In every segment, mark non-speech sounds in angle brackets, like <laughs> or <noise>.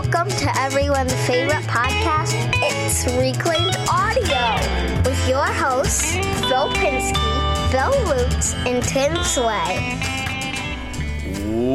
Welcome to everyone's favorite podcast. It's Reclaimed Audio with your hosts, Phil Pinsky, Bill Lutz, and Tim Sway.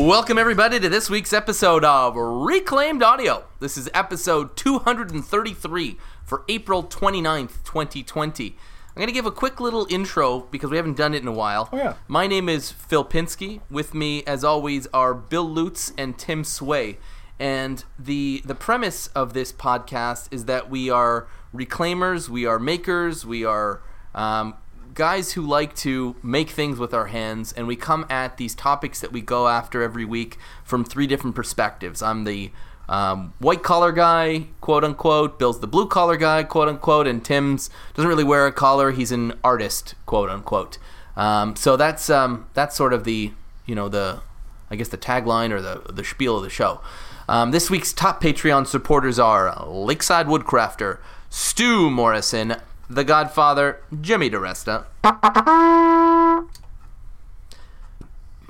Welcome, everybody, to this week's episode of Reclaimed Audio. This is episode 233 for April 29th, 2020. I'm going to give a quick little intro because we haven't done it in a while. Oh, yeah. My name is Phil Pinsky. With me, as always, are Bill Lutz and Tim Sway. And the the premise of this podcast is that we are reclaimers, we are makers, we are um, guys who like to make things with our hands, and we come at these topics that we go after every week from three different perspectives. I'm the um, white collar guy, quote unquote. Bill's the blue collar guy, quote unquote, and Tim's doesn't really wear a collar. He's an artist, quote unquote. Um, so that's um, that's sort of the you know the I guess the tagline or the the spiel of the show. Um, this week's top Patreon supporters are Lakeside Woodcrafter, Stu Morrison, The Godfather, Jimmy DeResta,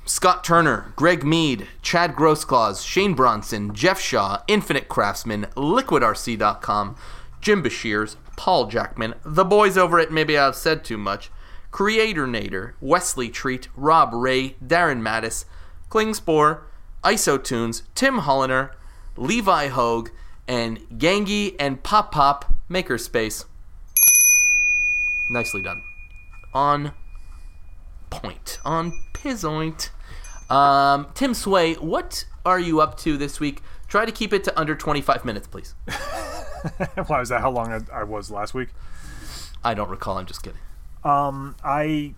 Scott Turner, Greg Mead, Chad Grossclaws, Shane Bronson, Jeff Shaw, Infinite Craftsman, LiquidRC.com, Jim Bashirs, Paul Jackman, the boys over at Maybe I've Said Too Much, Creator Nader, Wesley Treat, Rob Ray, Darren Mattis, Klingspor, Isotunes, Tim Holliner, Levi Hogue, and Gangi and Pop Pop Makerspace. Nicely done. On point. On pizzoint. Um, Tim Sway, what are you up to this week? Try to keep it to under 25 minutes, please. <laughs> Why was that? How long I, I was last week? I don't recall. I'm just kidding. Um, I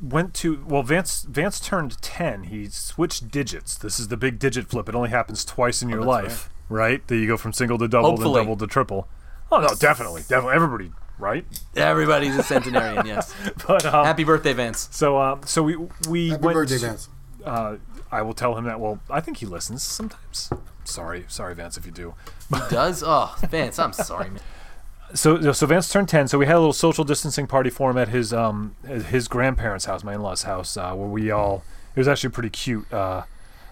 went to well, Vance. Vance turned ten. He switched digits. This is the big digit flip. It only happens twice in your Oh, life, right. That you go from single to double, Hopefully. then double to triple. Oh no, definitely, definitely. Everybody, right? Everybody's a centenarian, <laughs> yes. But um, Happy birthday, Vance. so um, so we we Happy went. birthday, Vance. Uh, I will tell him that. Well, I think he listens sometimes. Sorry, sorry, Vance, if you do. He does? Oh, Vance, I'm sorry, man. <laughs> so so Vance turned ten. So we had a little social distancing party for him at his um his grandparents' house, my in-laws' house, uh, where we all. It was actually pretty cute. Uh,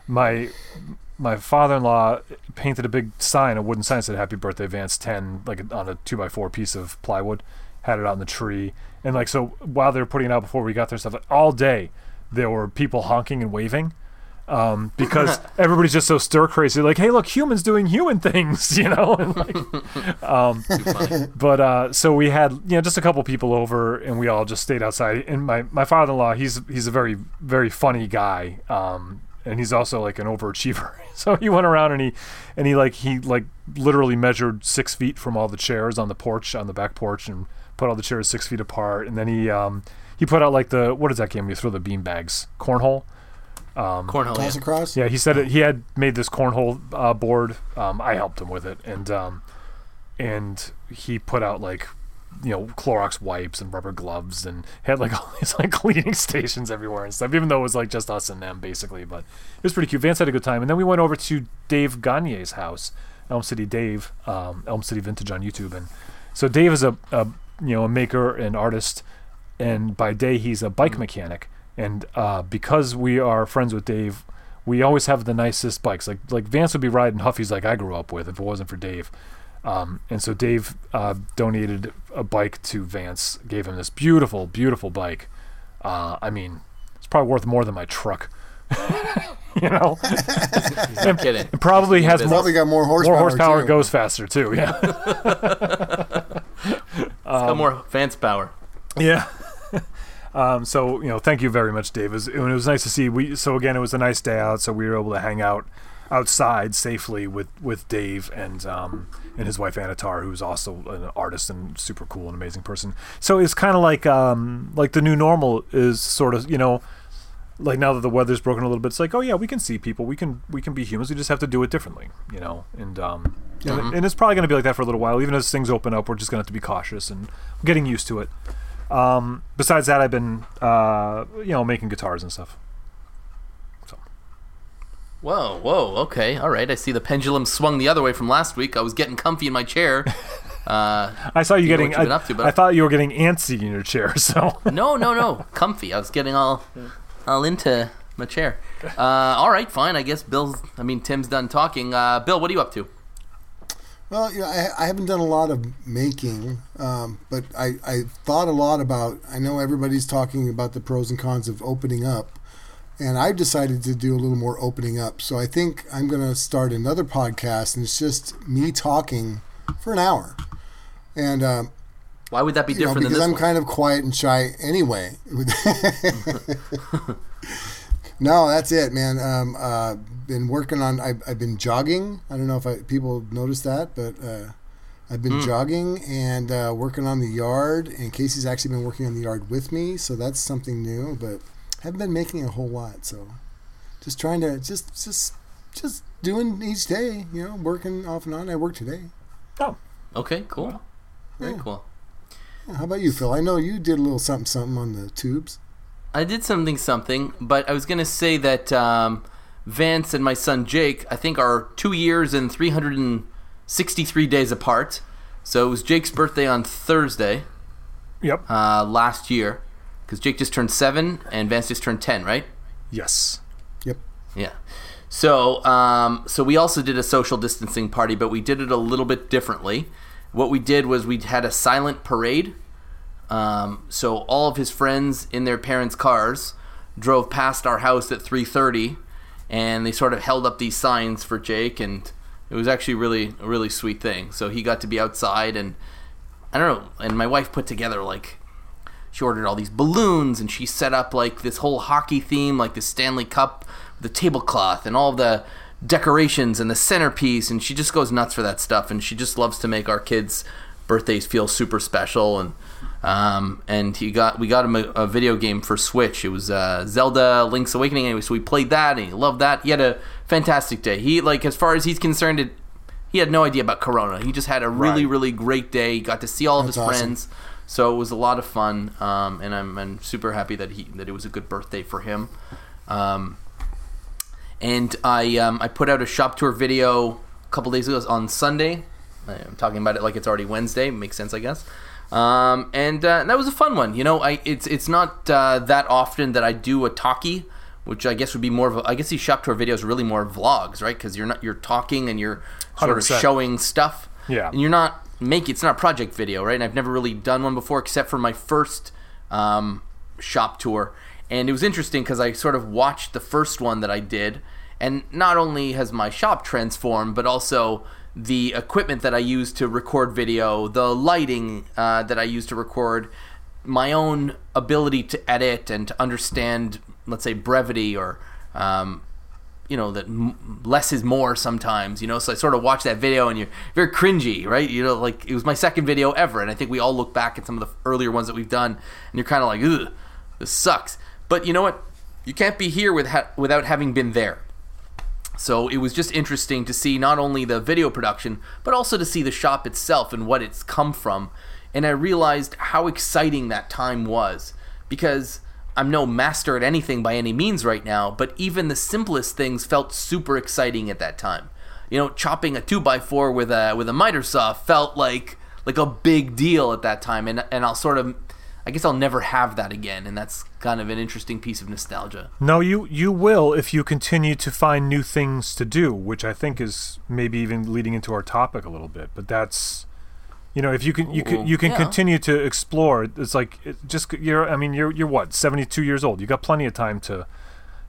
my my father-in-law painted a big sign, a wooden sign that said "Happy Birthday, Vance 10," like on a two by four piece of plywood. Had it in the tree, and like so while they were putting it out before we got there, stuff like, all day there were people honking and waving um, because <laughs> everybody's just so stir crazy. Like, hey, look, humans doing human things, <laughs> you know. And like, <laughs> um, but uh, so we had you know just a couple people over, and we all just stayed outside. And my my father-in-law, he's he's a very very funny guy, um, and he's also like an overachiever. So he went around and he and he like he like literally measured six feet from all the chairs on the porch on the back porch and put all the chairs six feet apart. And then he um, he put out like the what is that game? You throw the bean bags, cornhole. Cornhole. Toss Yeah. across. Yeah, he said it, he had made this cornhole uh, board. Um, I helped him with it, and um, and he put out like you know Clorox wipes and rubber gloves, and had like <laughs> all these like cleaning <laughs> stations everywhere and stuff. Even though it was like just us and them basically, but it was pretty cute. Vance had a good time, and then we went over to Dave Gagne's house, Elm City Dave, um, Elm City Vintage on YouTube, and so Dave is a, a you know a maker and artist, and by day he's a bike mechanic. And uh, because we are friends with Dave, we always have the nicest bikes. Like like Vance would be riding Huffy's like I grew up with if it wasn't for Dave. Um, and so Dave uh, donated a bike to Vance, gave him this beautiful, beautiful bike. Uh, I mean, it's probably worth more than my truck. <laughs> you know, I'm kidding. it probably has more, Probably got more horsepower. more horsepower, too. goes faster too. Yeah, <laughs> <laughs> Got more Vance power. yeah. Um, so you know, thank you very much, Dave. It was, it was nice to see. We so again, it was a nice day out, so we were able to hang out outside safely with with Dave and um, and his wife Anatar, who's also an artist and super cool and amazing person. So it's kind of like um, like the new normal is sort of you know. Like now that the weather's broken a little bit, it's like, oh yeah, we can see people, we can we can be humans. We just have to do it differently, you know. And um, and, and it's probably going to be like that for a little while. Even as things open up, we're just going to have to be cautious and getting used to it. Um, besides that, I've been, uh, you know, making guitars and stuff. So, Whoa, whoa, okay, all right. I see the pendulum swung the other way from last week. I was getting comfy in my chair. <laughs> Uh, I saw you getting. I, up to, but- I thought you were getting antsy in your chair. <laughs> So no, no, no, comfy. I was getting all, all into my chair. Uh, all right, fine. I guess Bill's. I mean, Tim's done talking. Uh, Bill, what are you up to? Well, you know, I, I haven't done a lot of making, um, but I, I thought a lot about. I know everybody's talking about the pros and cons of opening up, and I've decided to do a little more opening up. So I think I'm going to start another podcast, and it's just me talking for an hour. And um, Why would that be you know, different because I'm this kind of quiet and shy anyway. <laughs> <laughs> <laughs> no, that's it, man. Um, uh, been working on. I've, I've been jogging. I don't know if I, people noticed that, but uh, I've been jogging and uh, working on the yard. And Casey's actually been working on the yard with me, so that's something new. But haven't been making a whole lot, so just trying to just just just doing each day. You know, working off and on. I work today. Oh, Okay, cool. Very Yeah. cool. How about you, Phil? I know you did a little something something on the tubes. I did something something, but I was gonna say that um, Vance and my son Jake, I think, are two years and 363 days apart. So it was Jake's birthday on Thursday yep. uh, last year, because Jake just turned seven and Vance just turned 10, right? yes. Yep. Yeah. So, um, so we also did a social distancing party, but we did it a little bit differently. What we did was we had a silent parade. Um, so all of his friends in their parents' cars drove past our house at 3:30, and they sort of held up these signs for Jake, and it was actually really a really sweet thing. So he got to be outside, and I don't know. And my wife put together like she ordered all these balloons and she set up like this whole hockey theme like the stanley cup the tablecloth and all the decorations and the centerpiece and she just goes nuts for that stuff and she just loves to make our kids birthdays feel super special and um, and he got we got him a, a video game for switch it was uh, zelda link's awakening anyway so we played that and he loved that he had a fantastic day he like as far as he's concerned it he had no idea about corona he just had a really Right. really great day he got to see all of That's his awesome. friends so it was a lot of fun, um, and I'm, I'm super happy that he that it was a good birthday for him. Um, and I um, I put out a shop tour video a couple days ago on Sunday. I'm talking about it like it's already Wednesday. Makes sense, I guess. Um, and uh, that was a fun one. You know, I it's it's not uh, that often that I do a talkie, which I guess would be more of a, I guess these shop tour videos are really more vlogs, right? Because you're not you're talking and you're sort of 100%. showing stuff. Yeah. And you're not make it's not a project video, right? And I've never really done one before except for my first um, shop tour. And it was interesting because I sort of watched the first one that I did, and not only has my shop transformed, but also the equipment that I use to record video, the lighting uh, that I use to record, my own ability to edit and to understand, let's say, brevity or um, you know that m- less is more sometimes you know? So i sort of watch that video and you're very cringy right? You know like it was my second video ever and i think we all look back at some of the earlier ones that we've done and you're kind of like ugh this sucks. But you know what? You can't be here with ha- without having been there so it was just interesting to see not only the video production, but also to see the shop itself and what it's come from. And I realized how exciting that time was because I'm no master at anything by any means right now, but even the simplest things felt super exciting at that time. You know, chopping a two by four with a with a miter saw felt like like a big deal at that time, and and I'll sort of, I guess I'll never have that again, and that's kind of an interesting piece of nostalgia. No, you you will if you continue to find new things to do, which I think is maybe even leading into our topic a little bit. But that's, you know, if you can you can you can Yeah. continue to explore. It's like it just you're. I mean, you're you're what seventy two years old. You got plenty of time to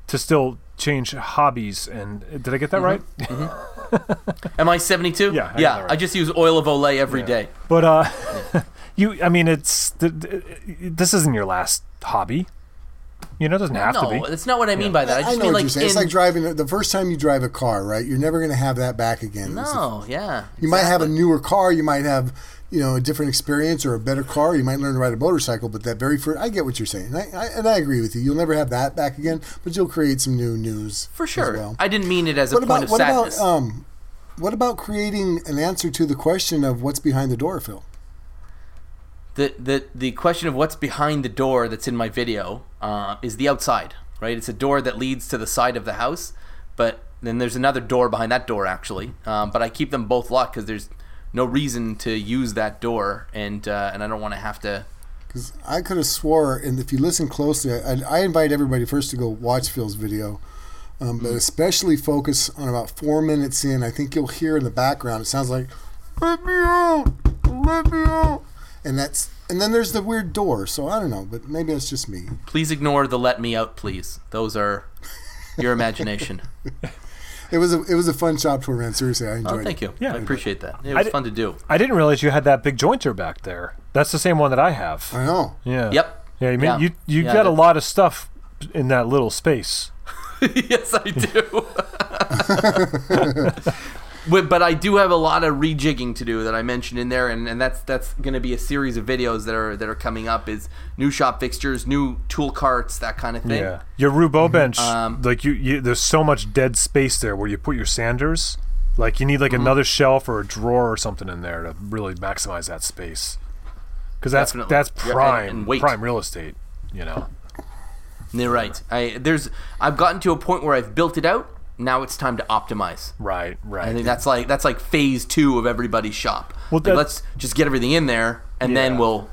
to still change hobbies. And did I get that right? <laughs> Am I 72? Yeah, I yeah. right. I just use oil of Olay every Yeah. day. But uh, <laughs> you. I mean, it's th- th- this isn't your last hobby. You know, it doesn't have no, to be. that's not what I mean by that. I I, just know mean what like you're saying. It's like driving the first time you drive a car, right? You're never going to have that back again. It's a- No, yeah. you might have a newer car, you might have, you know, a different experience or a better car. You might learn to ride a motorcycle, but that very first, I get what you're saying, I, I, and I agree with you. You'll never have that back again, but you'll create some new news for as sure. well. I didn't mean it as a what point about of what sadness. about um, what about creating an answer to the question of what's behind the door, Phil? The the the question of what's behind the door that's in my video uh, is the outside, right? It's a door that leads to the side of the house, but then there's another door behind that door actually. Um, but I keep them both locked because there's no reason to use that door, and uh, and I don't want to have to Because I could have swore, and if you listen closely, I, I invite everybody first to go watch Phil's video, um, but especially focus on about four minutes in. I think you'll hear in the background. It sounds like, "Let me out, let me out," and that's and then there's the weird door. So I don't know, but maybe it's just me. Please ignore the "Let me out, please." Those are your <laughs> imagination. It was a it was a fun shop tour, man. Seriously, I oh, enjoyed Oh, thank it. you. Yeah. I appreciate that. It was di- fun to do. I didn't realize you had that big jointer back there. That's the same one that I have. I know. Yeah. Yep. Yeah, I mean, Yeah. you you Yeah, got a lot of stuff in that little space. <laughs> yes, I do. <laughs> but, but I do have a lot of rejigging to do that I mentioned in there, and, and that's that's going to be a series of videos that are that are coming up. Is new shop fixtures, new tool carts, that kind of thing. Yeah. Your Roubo bench, Um, like you, you, there's so much dead space there where you put your sanders. Like you need like Mm-hmm. another shelf or a drawer or something in there to really maximize that space. Because that's Definitely. that's Yeah, prime and prime real estate. You know. You're right. I there's I've gotten to a point where I've built it out. Now it's time to optimize. Right. Right. I think that's like that's like phase two of everybody's shop. Well, Like, let's just get everything in there, and then we'll.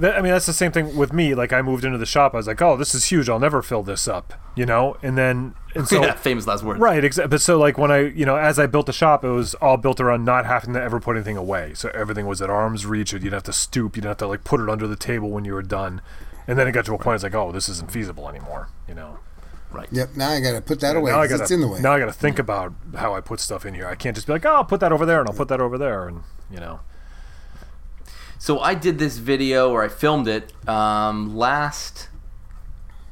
That, I mean, that's the same thing with me. Like, I moved into the shop. I was like, "Oh, this is huge. I'll never fill this up," you know. And then, and so, <laughs> yeah, famous last word, right, Exactly. But so, like, when I, you know, as I built the shop, it was all built around not having to ever put anything away. So everything was at arm's reach. And you'd have to stoop. You'd have to like put it under the table when you were done. And then it got to a point. It's like, oh, this isn't feasible anymore. You know. Right. Yep. Now I got to put that away. now I 'cause gotta, it's in the way. now I got to think about how I put stuff in here. I can't just be like, oh, I'll put that over there and I'll put that over there, and you know. So I did this video, or I filmed it um, last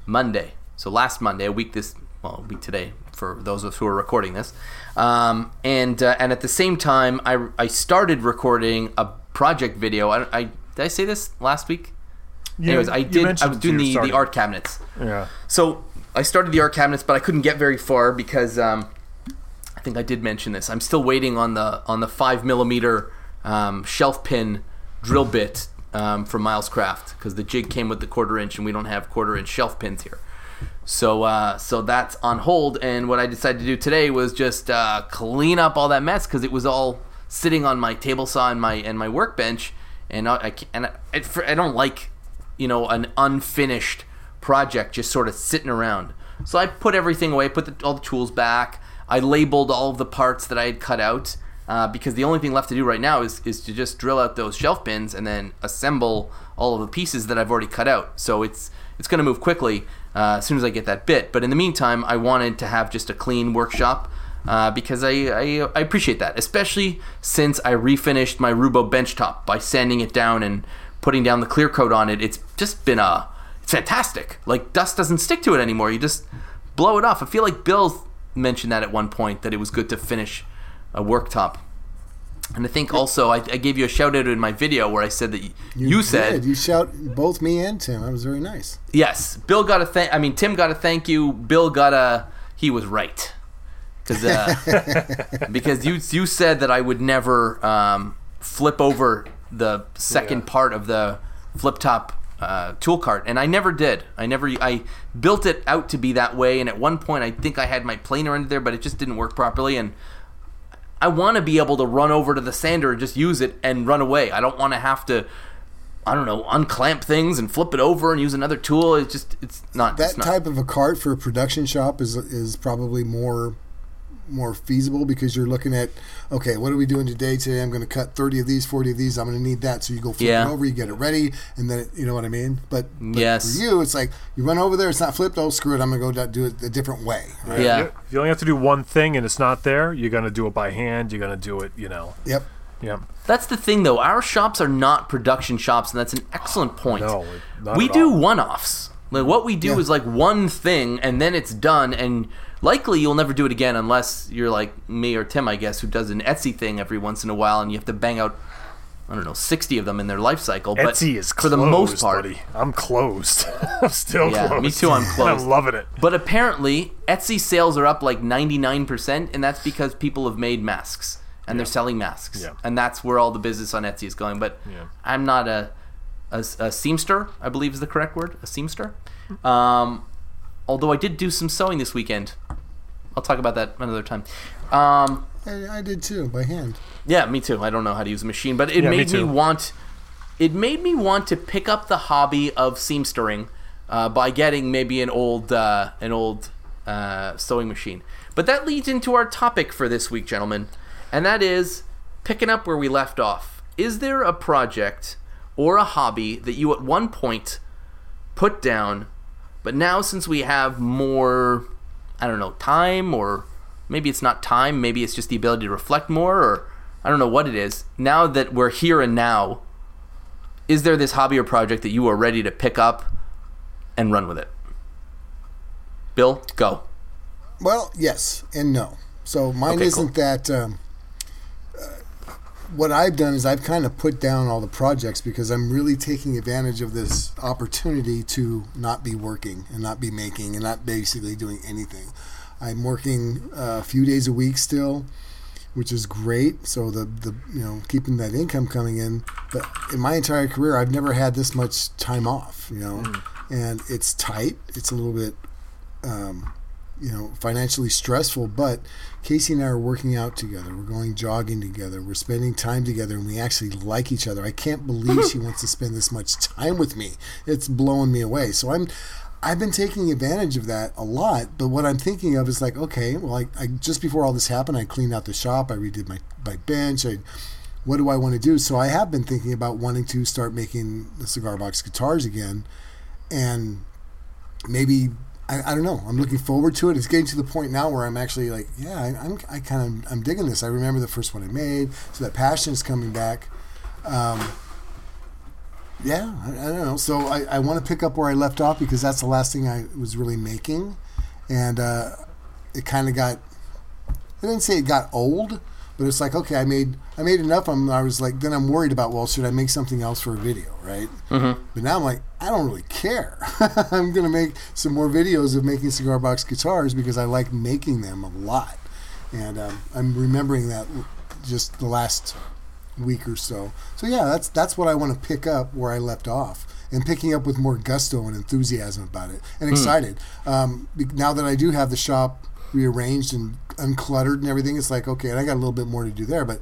Monday. So last Monday, a week this, well, a week today for those of us who are recording this, um, and uh, and at the same time, I, I started recording a project video. I, I did I say this last week? Anyways, I did. I was doing you were the, the art cabinets. Yeah. So I started the art cabinets, but I couldn't get very far because um, I think I did mention this. I'm still waiting on the on the five millimeter um, shelf pin drill bit um, from Milescraft because the jig came with the quarter inch, and we don't have quarter inch shelf pins here. So uh, so that's on hold. And what I decided to do today was just uh, clean up all that mess because it was all sitting on my table saw and my and my workbench, and I, I and I, I, I don't like you know an unfinished project just sort of sitting around. So I put everything away, put the, all the tools back. I labeled all of the parts that I had cut out uh, because the only thing left to do right now is, is to just drill out those shelf pins and then assemble all of the pieces that I've already cut out. So it's it's going to move quickly uh, as soon as I get that bit. But in the meantime, I wanted to have just a clean workshop uh, because I, I I appreciate that, especially since I refinished my Roubo benchtop by sanding it down and putting down the clear coat on it. It's just been a fantastic. Like dust doesn't stick to it anymore. You just blow it off. I feel like Bill mentioned that at one point that it was good to finish a worktop. And I think also I, I gave you a shout out in my video where I said that y- you, said did. you shout both me and Tim. That was very nice. yes. Bill got a thank. I mean Tim got a thank you. Bill got a he was right because uh, <laughs> because you you said that I would never um, flip over the second Yeah. part of the flip top uh, tool cart, and I never did. I never I built it out to be that way, and at one point I think I had my planer under there, but it just didn't work properly, and I want to be able to run over to the sander and just use it and run away. I don't want to have to. I don't know, unclamp things and flip it over and use another tool. It's just, it's not. That it's not, type of a cart for a production shop is is probably more more feasible because you're looking at okay, what are we doing today? Today I'm going to cut 30 of these, 40 of these. I'm going to need that. So you go flip Yeah. it over, you get it ready, and then it, you know what I mean. But, but Yes. for you, it's like you run over there, it's not flipped. Oh, screw it, I'm going to go do- do it a different way. Right? Yeah. You, you only have to do one thing and it's not there. You're gonna do it by hand. You're gonna do it. You know. Yep. yep That's the thing, though. Our shops are not production shops, and that's an excellent point. No, not we at do all. one-offs. Like what we do Yeah. is like one thing, and then it's done. And likely you'll never do it again unless you're like me or Tim, I guess, who does an Etsy thing every once in a while, and you have to bang out. I don't know, sixty of them in their life cycle. But Etsy is for closed, the most part, buddy. I'm closed. <laughs> I'm still Yeah, closed. me too, I'm <laughs> closed. I'm loving it. But apparently, Etsy sales are up like 99%, and that's because people have made masks and they're selling masks. Yeah. And that's where all the business on Etsy is going. But Yeah. I'm not a, a, a seamster, I believe is the correct word, a seamster. Um, although I did do some sewing this weekend. I'll talk about that another time. Um, I, I did too by hand. yeah, me too. I don't know how to use a machine, but it Yeah, made me, too. want. it made me want to pick up the hobby of seamstering uh, by getting maybe an old uh, an old uh, sewing machine. But that leads into our topic for this week, gentlemen, and that is picking up where we left off. Is there a project or a hobby that you at one point put down, but now since we have more, I don't know, time or maybe it's not time, maybe it's just the ability to reflect more or I don't know what it is. Now that we're here and now, is there this hobby or project that you are ready to pick up and run with it? Bill, go. Well, yes and no. So mine Okay, isn't that. Um, what I've done is I've kind of put down all the projects because I'm really taking advantage of this opportunity to not be working and not be making and not basically doing anything. I'm working uh, a few days a week still, which is great. So the the you know keeping that income coming in. But in my entire career, I've never had this much time off. You know, and it's tight. It's a little bit. Um, you know, financially stressful, but Casey and I are working out together. We're going jogging together. We're spending time together, and we actually like each other. I can't believe she wants to spend this much time with me. It's blowing me away. So I'm, I've been taking advantage of that a lot. But what I'm thinking of is like, okay, well, I, I just before all this happened, I cleaned out the shop. I redid my my bench. I, what do I want to do? So I have been thinking about wanting to start making the cigar box guitars again, and maybe I, I don't know. I'm looking forward to it. It's getting to the point now where I'm actually like, yeah, I, I'm I kind of I'm digging this. I remember the first one I made, so that passion is coming back. Um, yeah, I, I don't know. So I, I want to pick up where I left off because that's the last thing I was really making, and uh, it kind of got. I didn't say it got old, but it's like okay, I made I made enough. I'm, I was like, then I'm worried about well, should I make something else for a video, right? Mm-hmm. But now I'm like, I don't really care. <laughs> I'm gonna make some more videos of making cigar box guitars because I like making them a lot, and um, I'm remembering that just the last week or so. So yeah, that's that's what I want to pick up where I left off. And picking up with more gusto and enthusiasm about it, and excited. Um, now that I do have the shop rearranged and uncluttered and everything, it's like okay, and I got a little bit more to do there. But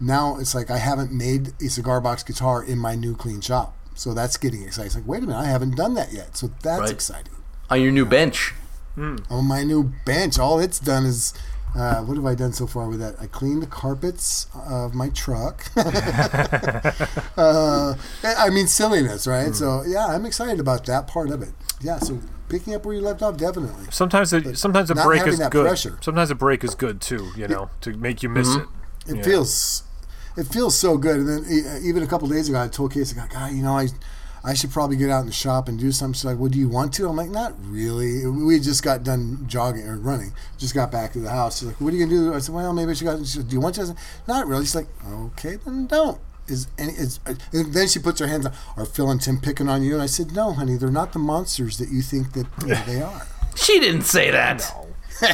now it's like I haven't made a cigar box guitar in my new clean shop, so that's getting exciting. It's like wait a minute, I haven't done that yet, so that's Right. exciting. On your new bench. Hmm. On my new bench, all it's done is. Uh, what have I done so far with that? I cleaned the carpets of my truck. <laughs> uh, I mean, silliness, right? So, yeah, I'm excited about that part of it. Yeah, so picking up where you left off, definitely. Sometimes a, sometimes a break is good. pressure. Sometimes a break is good too. You know, to make you miss it. It Yeah. feels, it feels so good. And then even a couple days ago, I told Casey, "God, God, you know, I, I should probably get out in the shop and do something." She's like, "Well, do you want to?" I'm like, "Not really. We just got done jogging or running. Just got back to the house." She's like, "What are you gonna do?" I said, "Well, maybe I should go." She said, "Do you want to?" I said, "Not really." She's like, "Okay, then don't." Is any is and then she puts her hands on. Are Phil and Tim picking on you? And I said, "No, honey, they're not the monsters that you think that you know, they are." <laughs> She didn't say that. No. <laughs>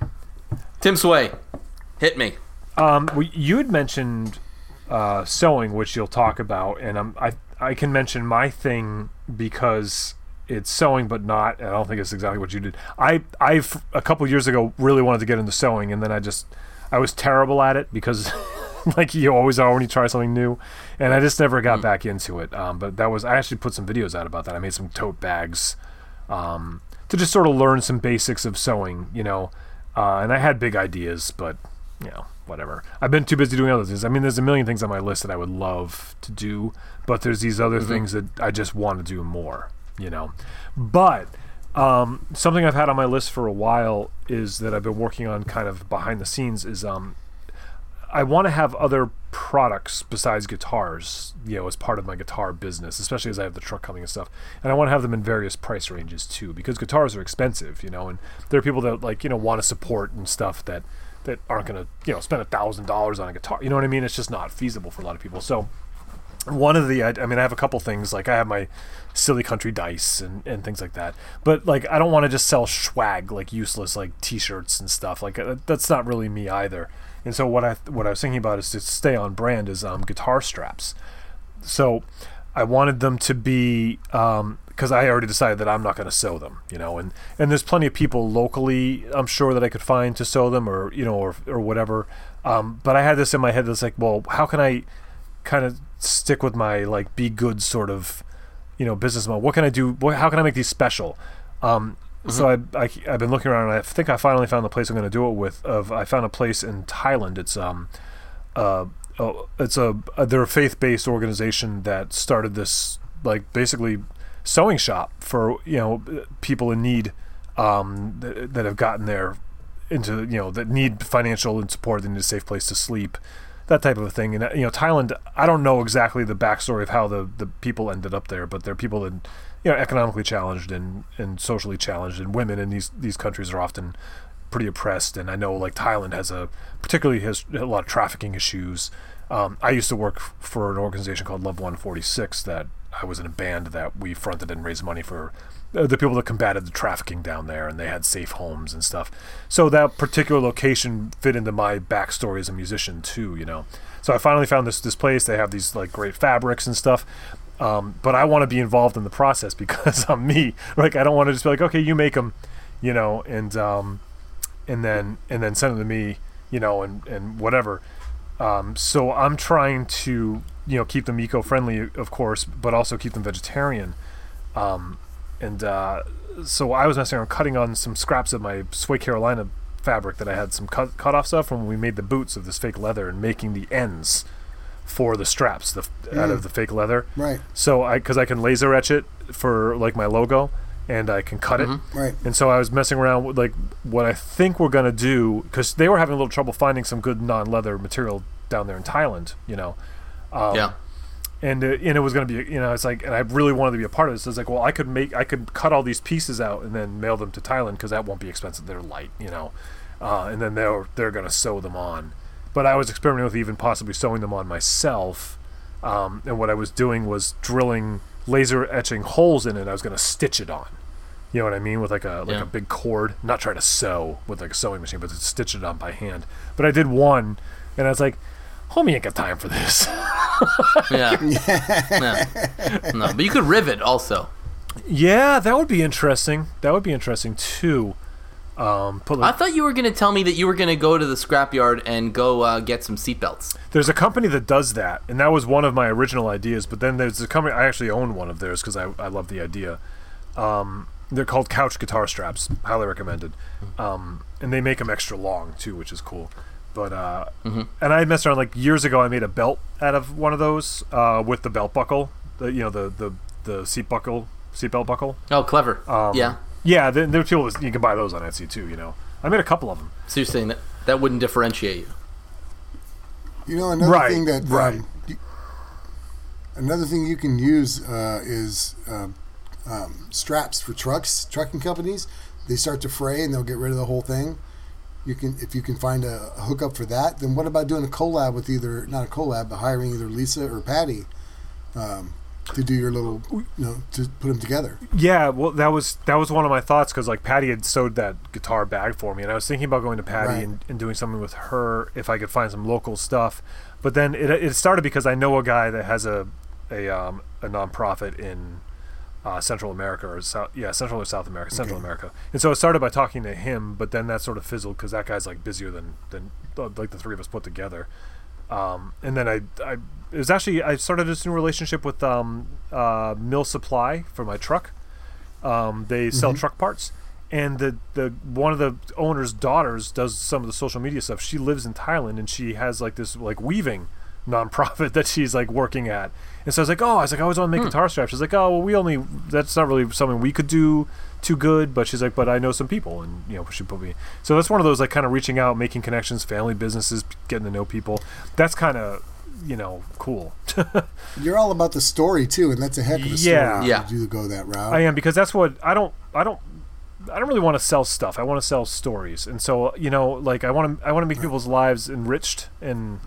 no. Tim Sway, hit me. Um, well, you had mentioned uh, sewing, which you'll talk about, and um, I I can mention my thing because it's sewing, but not. I don't think it's exactly what you did. I I a couple years ago really wanted to get into sewing, and then I just I was terrible at it because. <laughs> like you always are when you try something new, and I just never got back into it. Um, but that was I actually put some videos out about that. I made some tote bags um, to just sort of learn some basics of sewing, you know. Uh, and I had big ideas, but you know, whatever. I've been too busy doing other things. I mean, there's a million things on my list that I would love to do, but there's these other things that I just want to do more, you know. But um, something I've had on my list for a while is that I've been working on kind of behind the scenes is um, I want to have other products besides guitars, you know, as part of my guitar business, especially as I have the truck coming and stuff. And I want to have them in various price ranges too, because guitars are expensive, you know, and there are people that like, you know, want to support and stuff that that aren't going to, you know, spend a thousand dollars on a guitar. You know what I mean? It's just not feasible for a lot of people. So one of the I, I mean i have a couple things like i have my silly country dice and, and things like that but like i don't want to just sell swag like useless like t-shirts and stuff like uh, that's not really me either and so what i what i was thinking about is to stay on brand is um, guitar straps so i wanted them to be um, because I already decided that I'm not going to sew them, you know, and and there's plenty of people locally, I'm sure that I could find to sew them, or you know, or or whatever. Um, but I had this in my head that's like, well, how can I kind of stick with my like be good sort of, you know, business model? What can I do? What, how can I make these special? Um, So I, I I've been looking around, and I think I finally found the place I'm going to do it with. Of I found a place in Thailand. It's um, uh, oh, it's a, a they're a faith-based organization that started this like basically sewing shop for you know people in need um, that, that have gotten there into you know that need financial and support, they need a safe place to sleep, that type of a thing. And uh, you know Thailand, I don't know exactly the backstory of how the the people ended up there, but they're people that you know economically challenged and and socially challenged, and women in these these countries are often pretty oppressed. And I know like Thailand has a particularly has a lot of trafficking issues. Um, I used to work for an organization called Love 146 that I was in a band that we fronted and raised money for uh, the people that combated the trafficking down there, and they had safe homes and stuff. So that particular location fit into my backstory as a musician too, you know. So I finally found this this place. They have these like great fabrics and stuff. Um, but I want to be involved in the process <laughs> because I'm me. Like I don't want to just be like, okay, you make them, you know, and um, and then and then send them to me, you know, and and whatever. Um, so I'm trying to you know keep them eco-friendly, of course, but also keep them vegetarian. Um, and uh, so I was messing around cutting on some scraps of my Sway Carolina fabric that I had some cut cut-offs of from when we made the boots of this fake leather and making the ends for the straps the, out of the fake leather. Right. So I because I can laser etch it for like my logo, and I can cut it. Right. And so I was messing around with like what I think we're gonna do because they were having a little trouble finding some good non-leather material down there in Thailand. You know. Um, yeah. and uh, and it was going to be you know it's like and I really wanted to be a part of this. It's like well I could make I could cut all these pieces out and then mail them to Thailand because that won't be expensive. They're light, you know, uh, and then they're they're going to sew them on. But I was experimenting with even possibly sewing them on myself. Um, and what I was doing was drilling laser etching holes in it. I was going to stitch it on. You know what I mean? With like a like Yeah. a big cord, not try to sew with like a sewing machine, but to stitch it on by hand. But I did one, and I was like, "Homie ain't got time for this." <laughs> Yeah. <laughs> yeah. No, but you could rivet also. Yeah, that would be interesting. That would be interesting too. Um, put I thought you were going to tell me that you were going to go to the scrapyard and go uh, get some seatbelts. there's a company that does that, and that was one of my original ideas. But then there's a company I actually own one of theirs because I I love the idea. Um, they're called Couch Guitar Straps, highly recommended. Um, and they make them extra long too, which is cool. But uh, and I messed around like years ago. I made a belt out of one of those uh, with the belt buckle, the you know the the the seat buckle, seat belt buckle. Oh, clever. Um, yeah. Yeah, there, there are people that- you can buy those on Etsy too. You know, I made a couple of them. So you're saying that that wouldn't differentiate you? You know, another Right, thing that right. um, you- another thing you can use uh, is um, um, straps for trucks. Trucking companies they start to fray and they'll get rid of the whole thing. You can if you can find a, a hookup for that. Then what about doing a collab with either not a collab, but hiring either Lisa or Patty um, to do your little you know to put them together. Yeah, well, that was that was one of my thoughts because like Patty had sewed that guitar bag for me, and I was thinking about going to Patty Right. and, and doing something with her if I could find some local stuff. But then it, it started because I know a guy that has a a um, a nonprofit in uh, Central America or South, yeah, Central or South America, Central Okay. America. And so it started by talking to him, but then that sort of fizzled because that guy's like busier than than uh, like the three of us put together. Um, and then I, I it was actually I started this new relationship with um, uh, Mill Supply for my truck. Um, they sell truck parts, and the the one of the owner's daughters does some of the social media stuff. She lives in Thailand, and she has like this like weaving nonprofit <laughs> that she's like working at. And so I was like, oh, I was like, I always want to make hmm. guitar straps. She's like, oh, well, we only that's not really something we could do too good. But she's like, but I know some people, and you know, she put me. So that's one of those like kind of reaching out, making connections, family businesses, getting to know people. That's kind of you know cool. <laughs> You're all about the story too, and that's a heck of a Yeah. story. Yeah. to do go that route. I am because that's what I don't I don't I don't really want to sell stuff. I want to sell stories. And so, you know, like I want to I want to make people's lives enriched and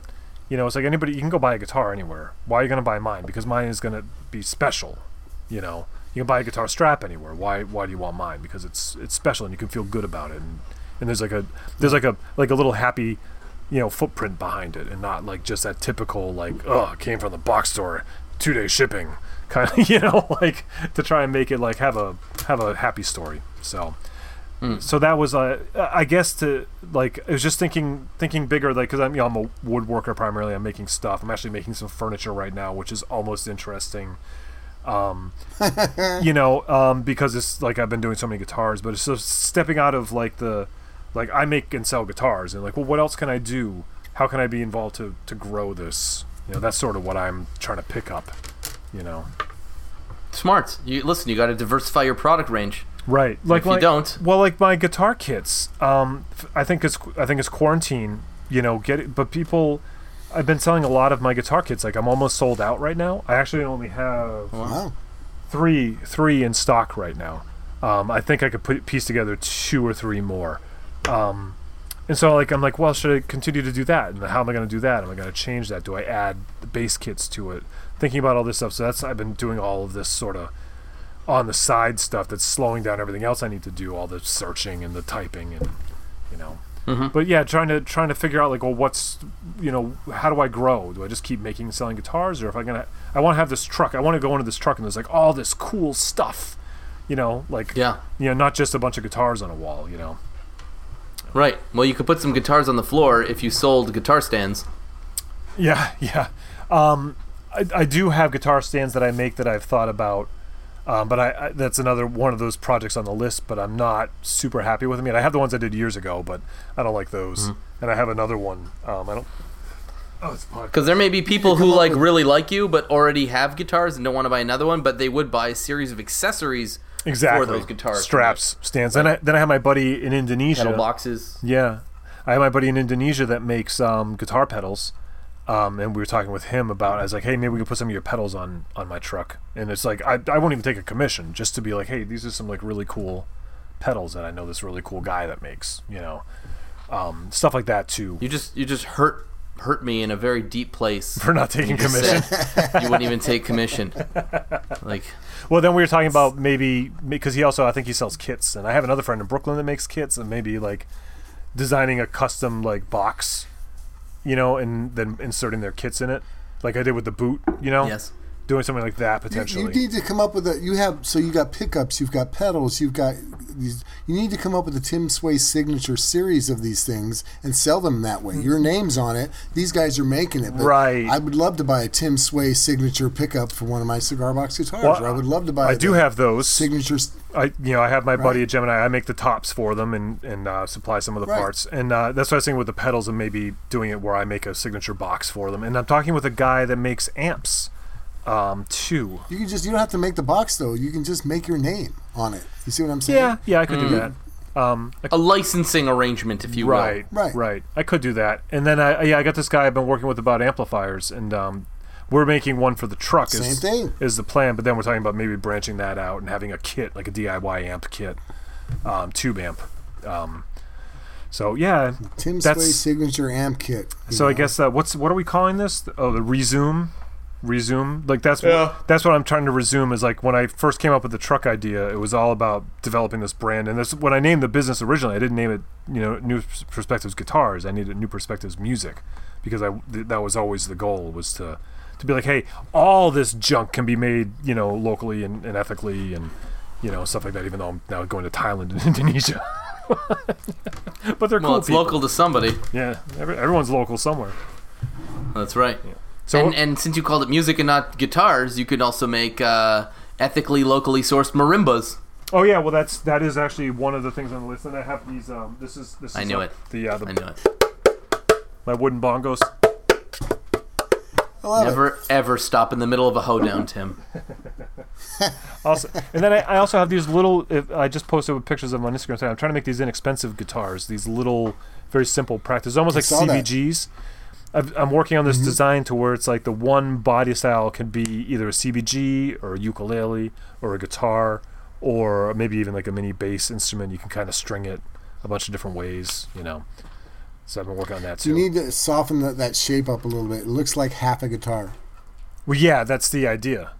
you know, it's like anybody you can go buy a guitar anywhere. Why are you going to buy mine? Because mine is going to be special, you know. You can buy a guitar strap anywhere. Why why do you want mine? Because it's it's special and you can feel good about it and and there's like a there's like a like a little happy you know footprint behind it and not like just that typical like oh came from the box store two day shipping, <laughs> kind of you know like to try and make it like have a have a happy story. So. So that was, uh, I guess, to like, I was just thinking, thinking bigger, like, because I'm, you know, I'm a woodworker primarily. I'm making stuff. I'm actually making some furniture right now, which is almost interesting um, <laughs> you know, um, because it's like I've been doing so many guitars, but it's just stepping out of like the, like I make and sell guitars, and like, well, what else can I do? How can I be involved to to grow this? You know, that's sort of what I'm trying to pick up. You know, Smart. You listen. You got to diversify your product range. Right? Like If you my- don't- well, like my guitar kits. Um, I think it's I think it's quarantine. You know, get it, but people. I've been selling a lot of my guitar kits. Like I'm almost sold out right now. I actually only have Wow. three three in stock right now. Um, I think I could put piece together two or three more. Um, and so like I'm like, well, should I continue to do that? And how am I going to do that? Am I going to change that? Do I add the bass kits to it? Thinking about all this stuff. So that's I've been doing all of this sort of on the side stuff that's slowing down everything else I need to do, all the searching and the typing and you know. But yeah, trying to trying to figure out like, well, what's you know, how do I grow? Do I just keep making and selling guitars, or if I gonna, I want to have this truck. I want to go into this truck and there's like all this cool stuff, you know, like Yeah. you know, not just a bunch of guitars on a wall, you know. Right. Well, you could put some guitars on the floor if you sold guitar stands. Yeah, <laughs> yeah. Um, I, I do have guitar stands that I make that I've thought about, um, but I, I that's another one of those projects on the list. But I'm not super happy with them yet. I have the ones I did years ago, but I don't like those. And I have another one. Um, I don't. Oh, it's podcast. Because there may be people who like with- really like you, but already have guitars and don't want to buy another one, but they would buy a series of accessories exactly for those guitars. straps stands. Then I then I have my buddy in Indonesia. pedal boxes. Yeah, I have my buddy in Indonesia that makes um, guitar pedals, um, and we were talking with him about. I was like, hey, maybe we could put some of your pedals on on my truck, and it's like I I won't even take a commission just to be like, hey, these are some like really cool pedals that I know this really cool guy that makes, you know, um, stuff like that too. You just you just hurt hurt me in a very deep place. <laughs> For not taking You commission. <laughs> you wouldn't even take commission. <laughs> Like Well, then we were talking about maybe because he also I think he sells kits, and I have another friend in Brooklyn that makes kits, and maybe like designing a custom like box, you know, and then inserting their kits in it, like I did with the boot, you know, yes. Doing something like that potentially. you need to come up with a. You have so you got pickups, you've got pedals, you've got these. You need to come up with a Tim Sway signature series of these things and sell them that way. Your name's on it. These guys are making it. But Right. I would love to buy a Tim Sway signature pickup for one of my cigar box guitars. Well, or I would love to buy. I do have those. signatures. I you know I have my buddy Right. at Gemini. I make the tops for them and and uh, supply some of the Right. parts. And uh, that's what I was saying with the pedals and maybe doing it where I make a signature box for them. And I'm talking with a guy that makes amps, um, two. You can just. You don't have to make the box though. You can just make your name on it. You see what I'm saying? Yeah, yeah, I could Mm-hmm. do that. Um, I A licensing arrangement, if you will. Right, Right. right. I could do that. And then I yeah, I got this guy I've been working with about amplifiers, and um, we're making one for the truck. Same is, thing. is the plan. But then we're talking about maybe branching that out and having a kit like a DIY amp kit, um, tube amp. Um, so yeah. Tim Sway signature amp kit. you So I guess uh, what's what are we calling this? Oh, the resume. Resume like that's Yeah. what, that's what I'm trying to resume is like when I first came up with the truck idea it was all about developing this brand and that's when I named the business originally I didn't name it you know New Perspectives Guitars I needed New Perspectives Music because I th- that was always the goal was to to be like hey all this junk can be made you know locally and, and ethically and you know stuff like that even though I'm now going to Thailand and <laughs> Indonesia <laughs> but they're Well, cool it's people. local to somebody. yeah every, everyone's local somewhere That's right. So and, and since you called it music and not guitars, you could also make uh, ethically, locally sourced marimbas. Oh yeah, well that's that is actually one of the things on the list, and I have these. Um, this is this is I knew uh, it. The uh, the I know it. my wooden bongos. I love it. Never ever stop in the middle of a hoedown, Tim. <laughs> Also, and then I, I also have these little. If, I just posted with pictures of them on Instagram. Today. I'm trying to make these inexpensive guitars. These little, very simple practice, almost like saw that. I've, I'm working on this Mm-hmm. design to where it's like the one body style can be either a CBG or a ukulele or a guitar or maybe even like a mini bass instrument. You can kind of string it a bunch of different ways, you know. So I've been working on that too. You need to soften that, that shape up a little bit. It looks like half a guitar. Well, yeah, that's the idea.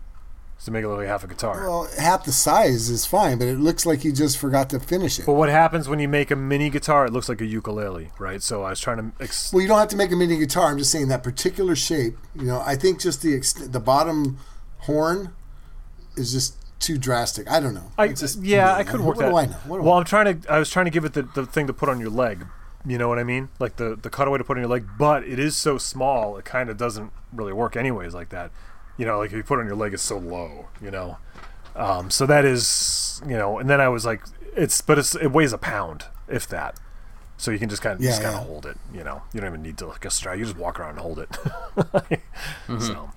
To make it look like half a guitar. Well, half the size is fine, but it looks like you just forgot to finish it. but what happens when you make a mini guitar? It looks like a ukulele, right? So I was trying to. Ex- Well, you don't have to make a mini guitar. I'm just saying that particular shape. You know, I think just the ext- the bottom horn is just too drastic. I don't know. I, It's just yeah. I could what work that. do I know? What do well, I I'm trying to. I was trying to give it the, the thing to put on your leg. You know what I mean? Like the the cutaway to put on your leg, but it is so small, it kind of doesn't really work anyways like that. You know, like if you put it on your leg, it's so low. You know, um, so that is you know. And then I was like, it's but it's it weighs a pound, if that. So you can just kind of Yeah, just kind of yeah. hold it. You know, you don't even need to like a strap. You just walk around and hold it. <laughs> So,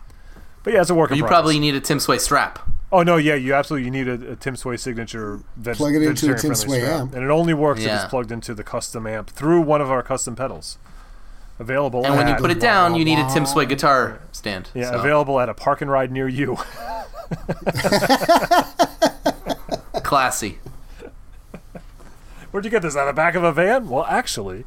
but yeah, it's a work. You progress. probably need a Tim Sway strap. Oh no, yeah, you absolutely you need a, a Tim Sway signature. Veg- Plug it into a vegetarian Tim Sway strap. amp. and it only works if it's plugged into the custom amp through one of our custom pedals. Available. And when you put it down, you need a Tim Sway guitar stand. yeah, So, available at a park and ride near you. <laughs> classy. Where'd you get this? Out of the back of a van? Well, actually.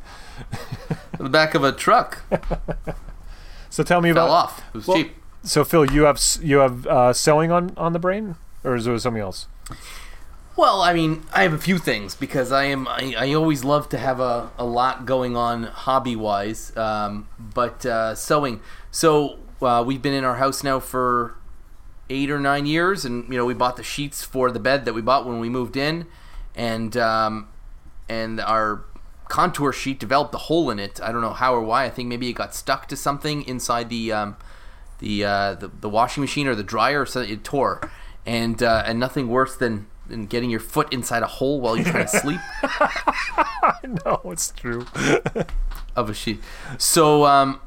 The back of a truck <laughs> So tell me about fell about. off. It was Well- cheap. So Phil, you have you have uh, sewing on on the brain, or is it something else? Well, I mean, I have a few things because I am I, I always love to have a, a lot going on hobby wise. Um, but uh, sewing. So uh, we've been in our house now for eight or nine years, and you know we bought the sheets for the bed that we bought when we moved in, and um, and our contour sheet developed a hole in it. I don't know how or why. I think maybe it got stuck to something inside the um, the, uh, the the washing machine or the dryer, so it tore. And uh, and nothing worse than, than getting your foot inside a hole while you're trying to sleep <laughs> no, it's true. of a sheet. So um,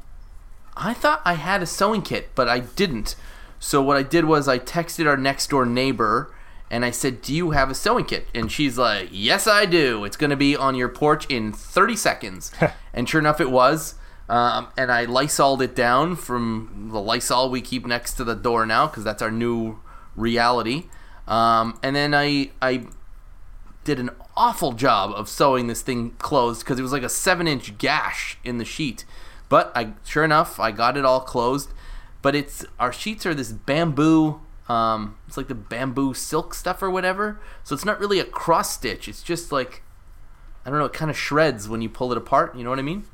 I thought I had a sewing kit, but I didn't. So what I did was I texted our next door neighbor and I said, "Do you have a sewing kit?" And she's like, "Yes, I do. It's going to be on your porch in 30 seconds." <laughs> and sure enough, it was. Um, and I Lysoled it down from the Lysol we keep next to the door now because that's our new reality. Um, and then I I did an awful job of sewing this thing closed because it was like a seven inch gash in the sheet. But I sure enough I got it all closed. But it's our sheets are this bamboo. Um, it's like the bamboo silk stuff or whatever. So it's not really a cross stitch. It's just like I don't know. It kind of shreds when you pull it apart. You know what I mean?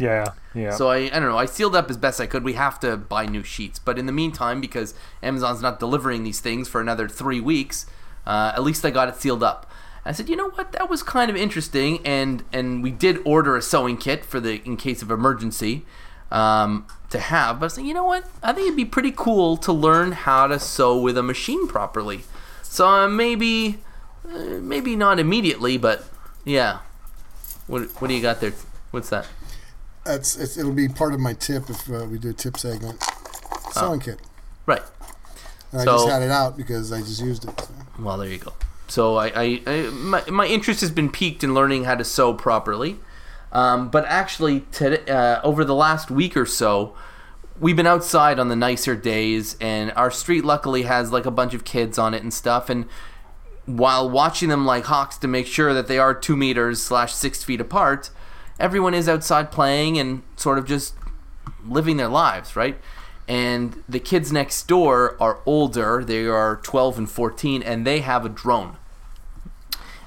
Yeah, yeah. So I, I don't know. I sealed up as best I could. We have to buy new sheets, but in the meantime, because Amazon's not delivering these things for another three weeks, uh, at least I got it sealed up. I said, you know what? That was kind of interesting, and and we did order a sewing kit for the in case of emergency um, to have. But I said, you know what? I think it'd be pretty cool to learn how to sew with a machine properly. So uh, maybe, uh, maybe not immediately, but yeah. What what do you got there? What's that? That's it's, it'll be part of my tip if uh, we do a tip segment. Sewing kit. Right. And I just had it out because I just used it. So. Well, there you go. So I, I, I my, my interest has been piqued in learning how to sew properly. Um, but actually, today, uh, over the last week or so, we've been outside on the nicer days, and our street luckily has like a bunch of kids on it and stuff. And while watching them like hawks to make sure that they are two meters slash six feet apart, everyone is outside playing and sort of just living their lives, right? And the kids next door are older. They are 12 and 14, and they have a drone.